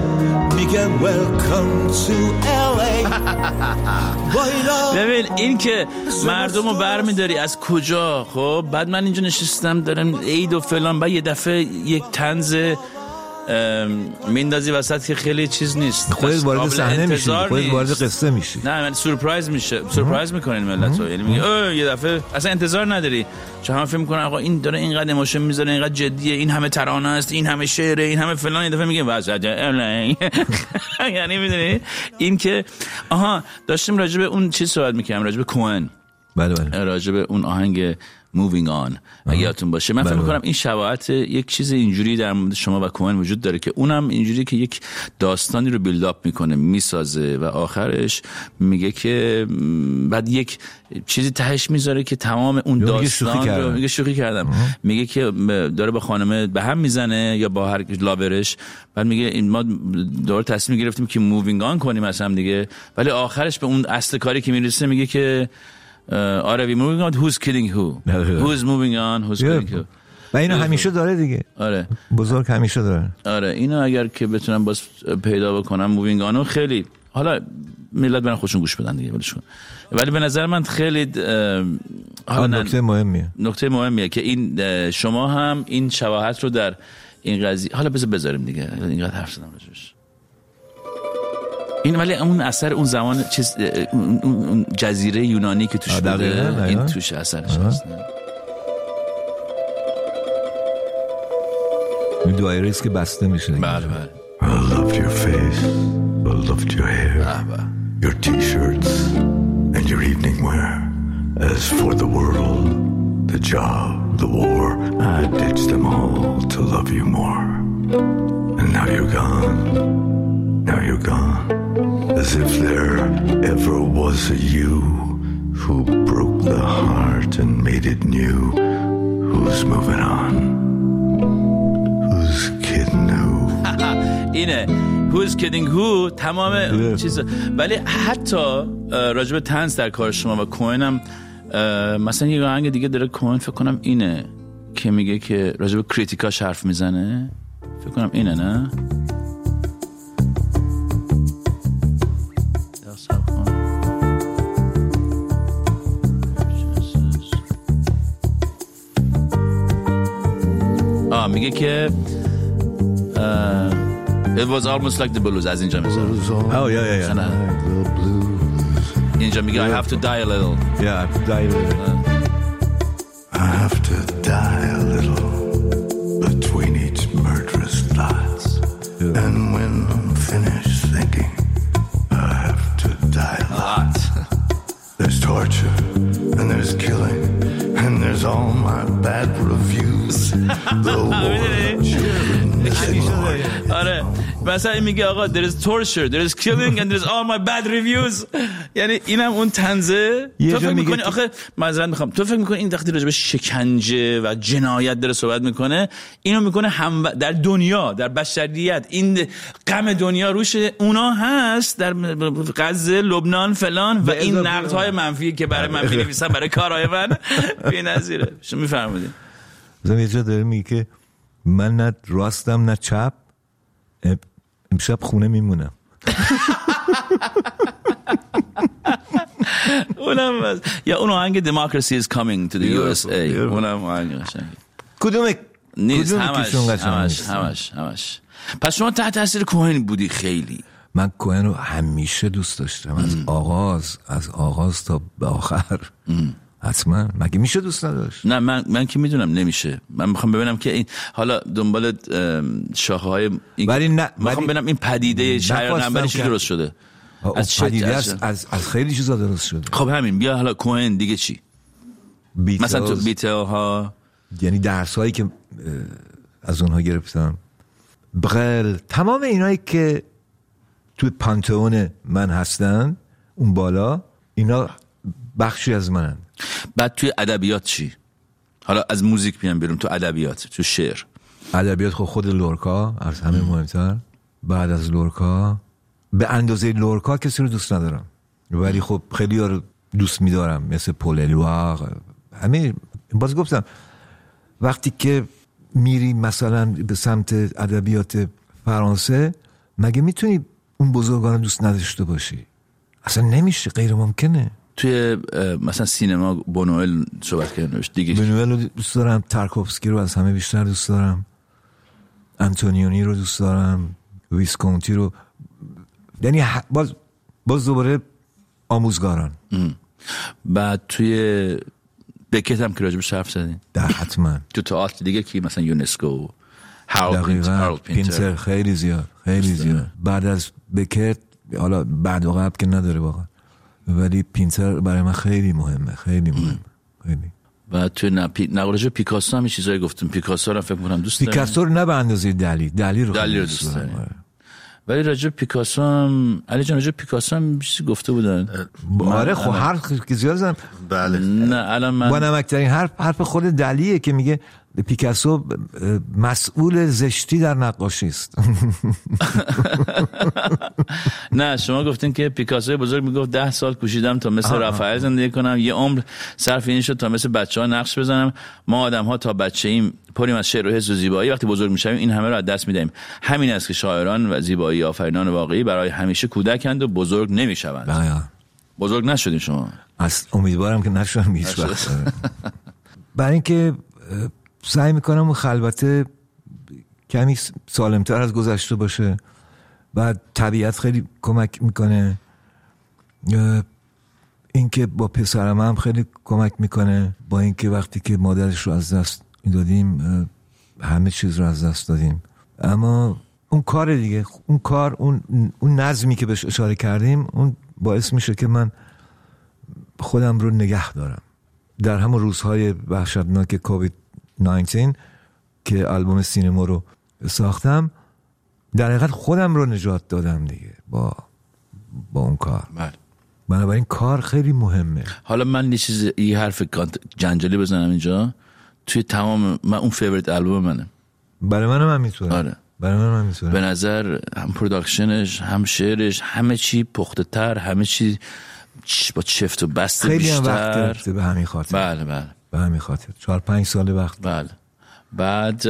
میگه welcome to LA ببین این که مردم رو بر میداری از کجا؟ خب بعد من اینجا نشستم دارم عید و فلان بعد یه دفعه یک طنز میندازی وسط که خیلی چیز نیست. خودت وارد صحنه میشی خودت وارد. قصه میشی. نه من surprise میشه surprise می‌کنین ملت رو. یعنی میگه اوه، یه دفعه اصلا انتظار نداری. چون همه فکر می‌کنن آقا این داره اینقدر emotion می‌ذاره اینقدر جدیه این همه ترانه است این همه شعره این همه فلان. یه دفعه میگه واسه یعنی می‌دونی؟ این که آها داشتیم راجع به اون چیز صحبت می‌کردم راجع به کوهن بله بله. راجع به اون آهنگ Moving On. اگه یادتون باشه. من فکر بله، می‌کنم. این شباهت یک چیز اینجوری در مورد شما و کومن وجود داره که اونم اینجوری که یک داستانی رو بیلد اپ می‌کنه می‌سازه و آخرش میگه که بعد یک چیزی تهش می‌ذاره که تمام اون داستان رو. میگه شوخی کردم میگه که داره با خانمه به هم می‌زنه یا با هر لابرش بعد میگه این ما دور تصمیم گرفتیم که moving on کنیم از هم دیگه. ولی آخرش به اون اصل کاری که می‌رسه میگه که اه، آره we moving on? Who's killing who? آره. who's moving on? Who's killing who? و اینو همیشه داره دیگه. آره. بزرگ همیشه داره. آره اینو اگر که بتونم باز پیدا بکنم moving on و خیلی حالا ملت برن خودشون گوش بدن دیگه ولش ولی به نظر من خیلی حالا نکته مهمیه. نکته مهمیه که این شما هم این شباهت رو در این قضیه حالا بذار بذاریم دیگه اینقدر حرف زدم راجبش این ولی اون اثر اون زمان چیز اون, جزیره یونانی که توش بوده. این توش اثرش هست این دایره است که بسته میشه. بله بله I loved your face. I loved your hair, your t-shirts, and your evening wear. As for the world, the job, the war, I ditched them all to love you more. And now you're gone. Now you're gone. As if there ever was a you who broke the heart and made it new. Who's moving on? Who's kidding who? اینه Who's kidding who تمام چیز ولی حتی راجب تنز در کار شما و کوین هم مثلا یه آهنگ دیگه داره کوین فکر کنم اینه که میگه که راجع به کریتیکاش حرف می‌زنه فکر کنم اینه نه آه میگه که اه، It was almost like the blues از اینجا میذاره Oh, yeah, yeah, yeah. نه. The blues. اینجا میگه I have to die a little Yeah, die- I have to die a little between each murderous thoughts. And when آره. مثلا این میگه آقا there is torture there is killing and there is all my bad reviews. یعنی اینم اون تنزه تو فکر می‌کنی؟ آخه معذرت می‌خوام. تو فکر می‌کنی این وقتی راجع به شکنجه و جنایت داره صحبت می‌کنه؟ اینو می‌کنه هم در دنیا در بشریت. این غم دنیا روش اونا هست در غزه لبنان فلان و این اضافه- نقدهای منفی که برای من می‌نویسن برای کارهای من. بی‌نظیره شما میفرمایید مثلا یه جا داره میگه که من نه راستم نه چپ. ام- امشب خونه میمونم. اونم یا اون آهنگ democracy is coming to the USA اونم آهنگ قشنگی کدوم نیست همش همش؟ همش همش. پس شما تحت تاثیر کوهن بودی خیلی. من کوهن رو همیشه دوست داشتم. از آغاز از آغاز تا به آخر. حتما. مگه میشه دوست نداشت؟ نه من من که می‌دونم نمیشه. من می‌خوام ببینم که این حالا دنبال شاخه های ولی نه- می‌خوام ببینم این پدیده شهر نمبری چی درست شده؟ از پدیده از- از, از, خیلی چیزا درست شده. خب همین بیا حالا کوهن دیگه چی؟ بیتلز، مثلا تو بیتل ها یعنی درس هایی که از اونها گرفتم. بغل تمام اینایی که توی پانتئون من هستن اون بالا اینا بخشی از منن. بعد توی ادبیات چی؟ حالا از موزیک بیام بیرون تو ادبیات تو شعر. ادبیات خب خود لورکا از همه مهمتر. بعد از لورکا به اندازه لورکا کسی رو دوست ندارم. ولی خب خیلی رو دوست میدارم مثل پول الواق همه. باز گفتم وقتی که میری مثلا به سمت ادبیات فرانسه مگه می‌تونی اون بزرگان رو دوست نداشته باشی؟ اصلا نمیشه غیر ممکنه. توی مثلا سینما بونوئل صحبت کردن دیگه بنوئل رو دوست دارم ترکوفسکی رو از همه بیشتر دوست دارم. انتونیونی رو دوست دارم ویسکونتی رو. یعنی باز باز دوباره آموزگاران. بعد توی بکت هم که راجع بهش حرف زدین در حتما. تو تئاتر دیگه کی مثلا یونسکو پینتر. پینتر خیلی زیاد خیلی زیاد. بعد از بکت حالا بعد و قبل که نداره واقعا. ولی پینتر برای من خیلی مهمه خیلی مهمه خیلی. بعد توی نه پی... به پیکاسو هم چیزایی گفتم. پیکاسو رو فکر کنم دوست دارم پیکاسو رو نه به اندازه دالی. دالی رو دالی خیلی رو دوست داری. ولی راجع به پیکاسو هم علی جان راجع به پیکاسو هم چیزی گفته بودن. آره خب حرف که زیاد زدم. بله. نه الان من با نمکترین حرف حرف خود دلیه که میگه پیکاسو مسئول زشتی در نقاشی است. نه شما گفتین که پیکاسو بزرگ می‌گفت ده سال کوشیدم تا مثل رافائل زندگی کنم. یه عمر صرف این شد تا مثل بچه ها نقش بزنم. ما آدم ها تا بچه ایم پریم از شعر و حس و زیبایی. وقتی بزرگ می‌شویم این همه رو از دست می‌دهیم. همین است که شاعران و زیبایی آفرینان واقعی برای همیشه کودکند و بزرگ نمی‌شوند. بله. بزرگ نشدین شما؟ از امیدوارم که نشونم هیچ وقت. برای اینکه سعی می‌کنم اون خلوته کمی سالمتر از گذشته باشه و طبیعت خیلی کمک می‌کنه اینکه با پسرم هم خیلی کمک می‌کنه با اینکه وقتی که مادرش رو از دست دادیم همه چیز رو از دست دادیم. اما اون کار دیگه اون کار اون اون نظمی که بهش اشاره کردیم اون باعث میشه که من خودم رو نگه دارم. در همون روزهای وحشتناک کووید 19 که آلبوم سینما رو ساختم در حقیقت خودم رو نجات دادم دیگه با با اون کار. بله. بنابراین کار خیلی مهمه. حالا من یه چیز یه حرف جنجالی بزنم اینجا. توی تمام من اون favorite آلبوم منه. برای من هم همینطوره آره. برای من هم به نظر هم production ش هم شعرش همه چی پخته تر همه چی با چفت و بست خیلی هم وقت بیشتر. گرفته به همین خاطر. بله بله. به همین خاطر. چهار پنج سال وقت. بله. بعد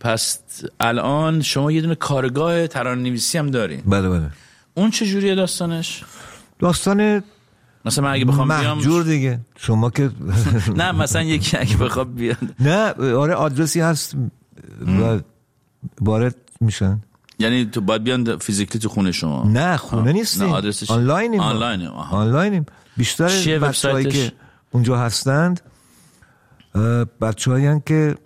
پس الان شما یه دونه کارگاه ترانه نویسی هم دارین. بله بله. اون چه جوریه داستانش؟ داستان مثلا من اگه بخوام بیام مهجور دیگه. شما که نه مثلا یکی اگه بخواد بیاد. نه آره آدرسی هست و وارد میشن. یعنی تو باید بیان فیزیکلی تو خونه شما. نه خونه. نیستیم. آدرسش آنلاینیم. آها. آنلاینیم. بیشتر بچه‌هایی وبسایتش؟ که اونجا هستند بچه هایی که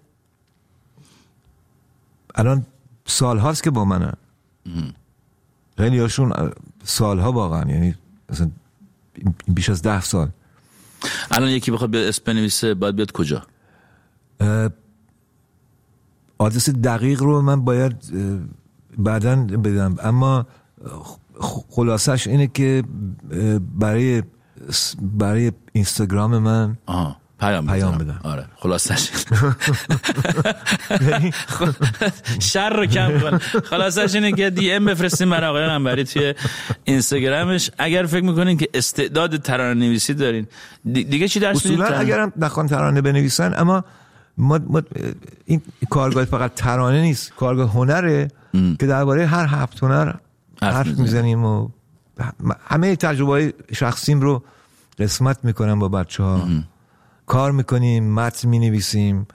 الان سال هاست که با منن. خیلی هاشون سالها واقعا یعنی مثلا بیش از ده سال. الان یکی بخواد بیاد اسم بنویسه باید بیاد کجا؟ آدرس دقیق رو من باید بعدا بدم. اما خلاصش اینه که برای برای اینستاگرام من آها. پیام پیام. بدم. آره خلاصش شر رو کم کن. خلاصش اینه که دی ام بفرستین برای آقای قنبری توی اینستاگرامش. اگر فکر می‌کنین که استعداد ترانه نویسی دارین دی- دیگه چی درس اصولا اگرم نخوان ترانه بنویسن اما ما, ما این کارگاه فقط ترانه نیست کارگاه هنره که درباره هر هفت هنر حرف. می‌زنیم. و همه تجربه های شخصیم رو قسمت می‌کنم با بچه ها کار می‌کنیم متن می‌نویسیم.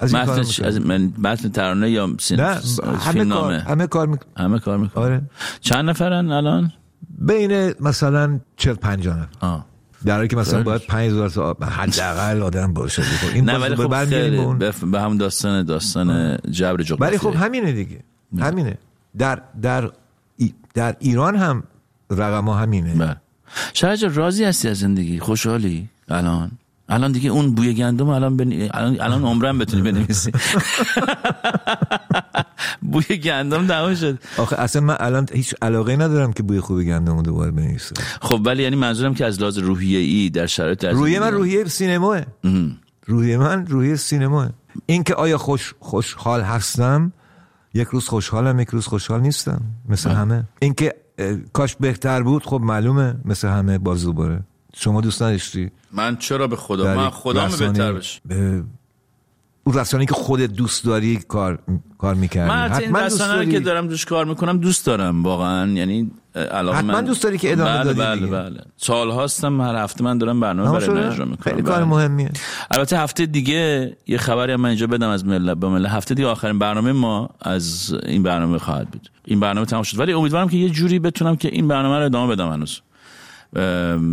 از این می‌کنیم. از من متن ترانه یا سین نه همه کار همه کار می‌کنیم. همه کار می‌کنه آره. چند نفرن الان؟ بین مثلا 40 50 نفر. در حالی که مثلا. باید 5000 تا حداقل آدم باشه. خب این نه ولی خب به هم داستان داستان جبر جغرافی ولی خب همینه دیگه. همینه. در در ای- در ایران هم رقم ها همینه. بله. شرج راضی هستی از زندگی؟ خوشحالی الان؟ الان دیگه اون بوی گندم الان بن... الان الان عمرم بتونی بنویسی. بوی گندم تموم شد. آخه اصلا من الان هیچ علاقه ندارم که بوی خوب گندم رو دوباره بنویسم. خب ولی یعنی منظورم که از لحاظ روحیه ای در شرایط روحیه من روحیه سینماه. روحیه من روحیه سینماه. این که آیا خوش خوشحال هستم یک روز خوشحالم یک روز خوشحال نیستم. مثل همه. این که اه، کاش بهتر بود خب معلومه مثل همه باز دوباره. شما دوست نداشتی؟ من چرا به خدا؟ من خدا بهتر بشه اه، اون رسانه که خودت دوست داری کار کار می‌کردی. من حتی این حتما دوست رو که داری دارم دوش کار می‌کنم دوست دارم واقعا. یعنی علاقه حتما من دوست داری که ادامه بله دادی بله دیگه. بله. سال هاستم هر هفته من دارم برنامه برای؟ اجرا می‌کنم. خیلی کار بله. مهمیه. البته هفته دیگه یه خبری هم من اینجا بدم از ملت به ملت هفته دیگه آخرین برنامه ما از این برنامه خواهد بود. این برنامه تمام شد. ولی امیدوارم که یه جوری بتونم که این برنامه رو ادامه بدم هنوز.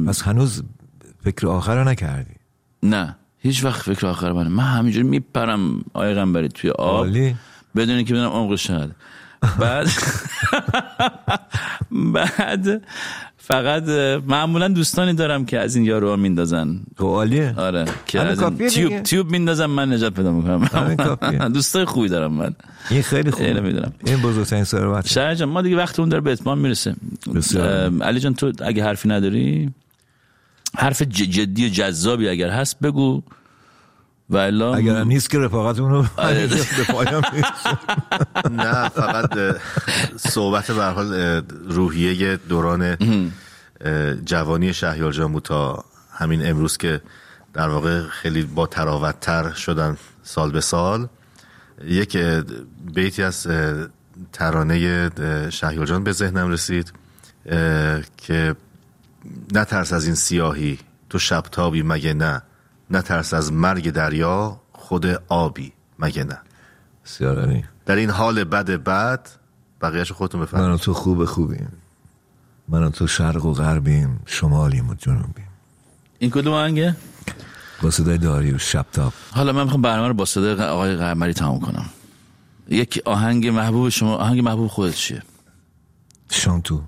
پس هنوز فکر آخر رو نکردی؟ نه هیچ وقت فکر آخر من من همینجوری میپرم آقای قنبری توی آب. بدون اینکه بدونم عمقش بعد بعد فقط معمولا دوستانی دارم که از این یارو میندازن. خب عالیه. آره که از این تیوب دیگه. تیوب میندازم من نجات پیدا می‌کنم. دوستای خوبی دارم من. این خیلی اینو خوبه می‌دونم. این بزرگترین ثروت شهر جان ما دیگه وقت اون داره به اتمام می‌رسه. علی جان تو اگه حرفی نداری حرف جدی و جذابی اگر هست بگو. و الا اگر هم نیست که رفاقتون رو آره. به پایان می‌رسه. نه فقط صحبت به هر حال روحیه دوران جوانی شهیار جان بود تا همین امروز که در واقع خیلی با تراوتتر شدن سال به سال یک بیتی از ترانه اه، شهیار جان به ذهنم رسید که نترس از این سیاهی تو شبتابی مگه نه نترس از مرگ دریا خود آبی. مگه نه؟ بسیار عالی. در این حال بد بد بقیهش خودتون من بفرمایید و تو خوب خوبیم. من و تو شرق و غربیم شمالیم و جنوبیم. این کدوم آهنگه با صدای داریوش شبتاب حالا من می‌خوام برنامه رو با صدای آقای قمری تمام کنم. یک آهنگ محبوب شما آهنگ محبوب خودت چیه؟ شانتو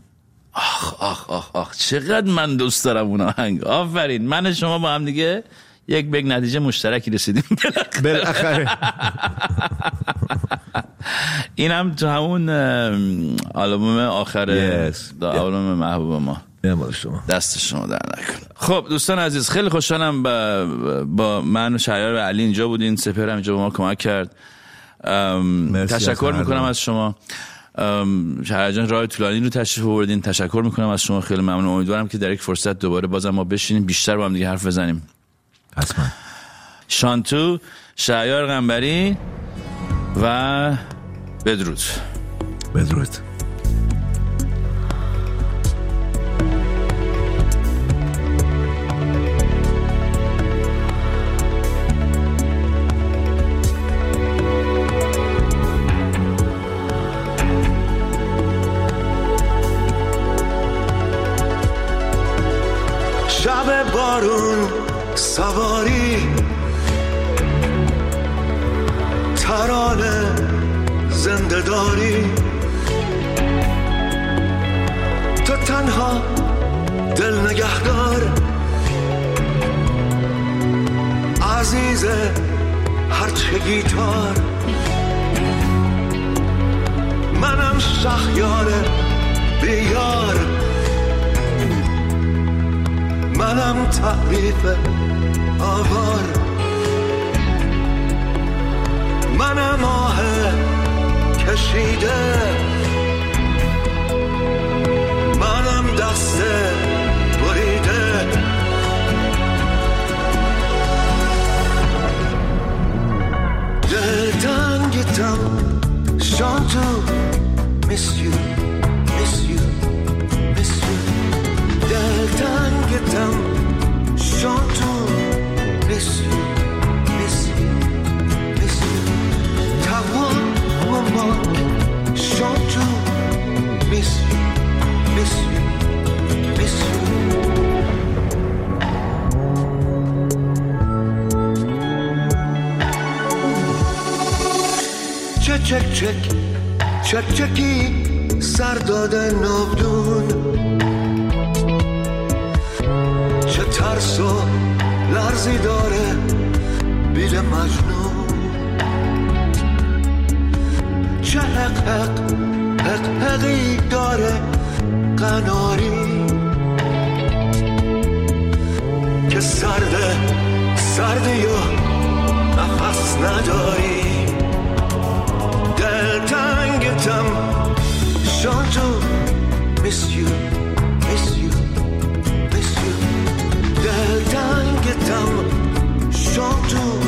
آخ آخ آخ آخ. چقدر من دوست دارم اون آهنگ. آفرین. من شما با هم دیگه یک به یک نتیجه مشترکی رسیدیم. بالاخره. این هم تو همون آلبوم آخر Yes. آلبوم محبوب ما. شما. دست شما در نکن خب دوستان عزیز خیلی خوشحالم با, با من و شهریار و علی اینجا بودین. سپر هم اینجا با ما کمک کرد. از تشکر هر می‌کنم. از شما. ام، شهرجان راه طولانی رو تشریف آوردین. تشکر می‌کنم از شما. خیلی ممنون. امیدوارم که در یک فرصت دوباره بازم ما بشینیم. بیشتر با هم دیگه حرف بزنیم. حتما. شانتو شهیار قنبری و بدرود. بدرود. شب بارون سواری. ترانه زنده داری. تو تنها دل نگهدار. عزیز هرچه گیتار منم شخیار بیار. منم تعریف آوار منم آه کشیده منم دست بریده دل تنگتم شانتو miss you miss you miss you. دل تنگتم شانتو miss you miss you miss you توان و ما شانتو miss you miss you miss you چک چک چک چک چکی سر داده نابدون چه ترس و لرزی داره بیل مجنون. چه حق حق حق حقی داره قناری. که سرده سردی و نفس نداری. دل تنگتم شانتو miss you miss you miss you. دل تنگتم شانتو miss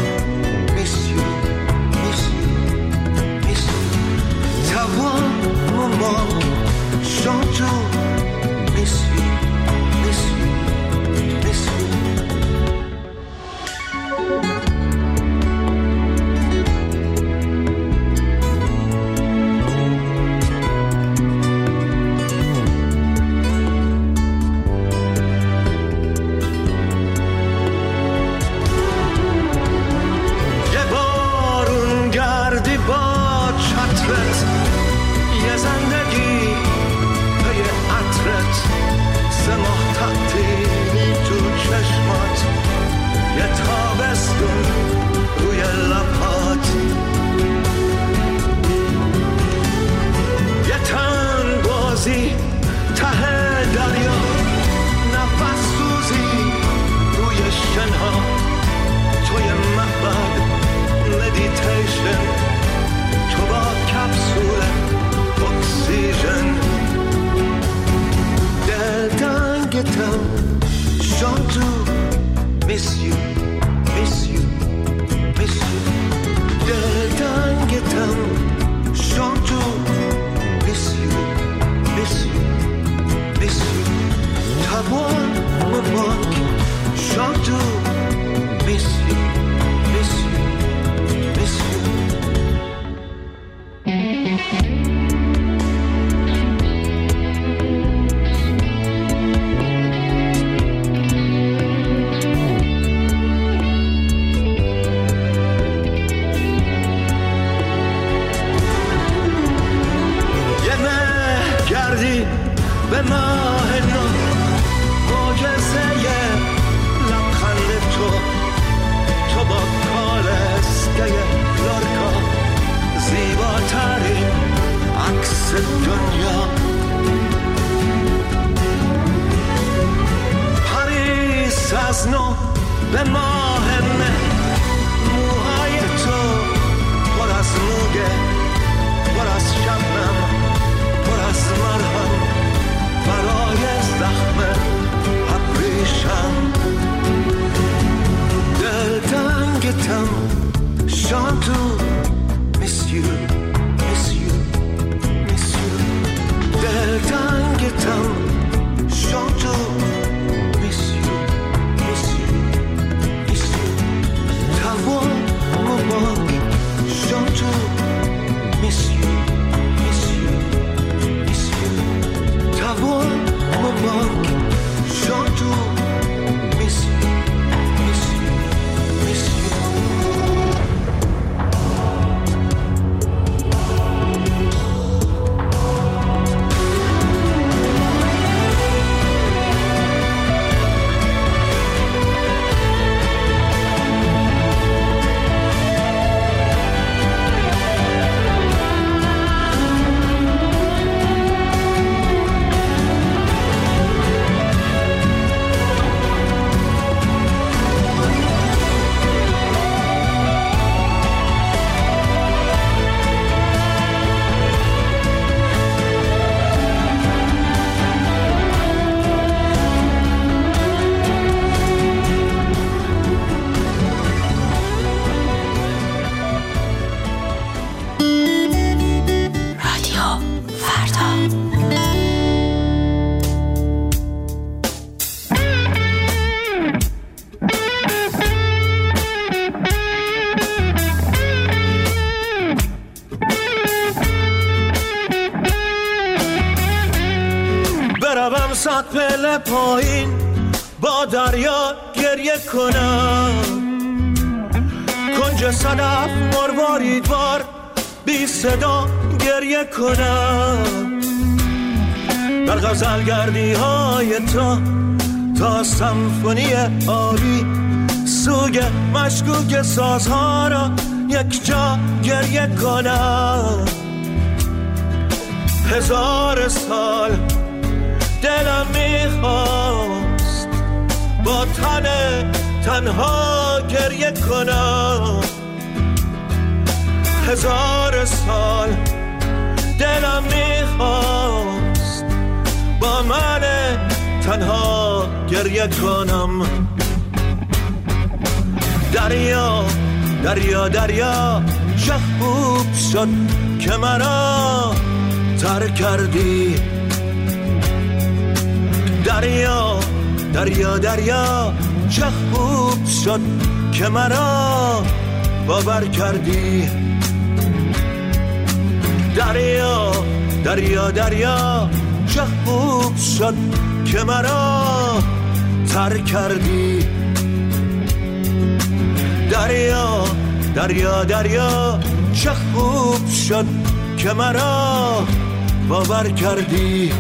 صدا گریه کنم. در غزل گردی های تو تا سمفونی عالی سوگ مشکوک سازها را یک جا گریه کنم. هزار سال دلم می‌خواست با تن تنها گریه کنم. هزار سال دلم می‌خواست با من تنها گریه کنم. دریا دریا دریا چه خوب شد که مرا تر کردی. دریا دریا دریا چه خوب شد که مرا باور کردی. دریا دریا دریا چه خوب شد که مرا تر کردی. دریا دریا دریا چه خوب شد که مرا باور کردی.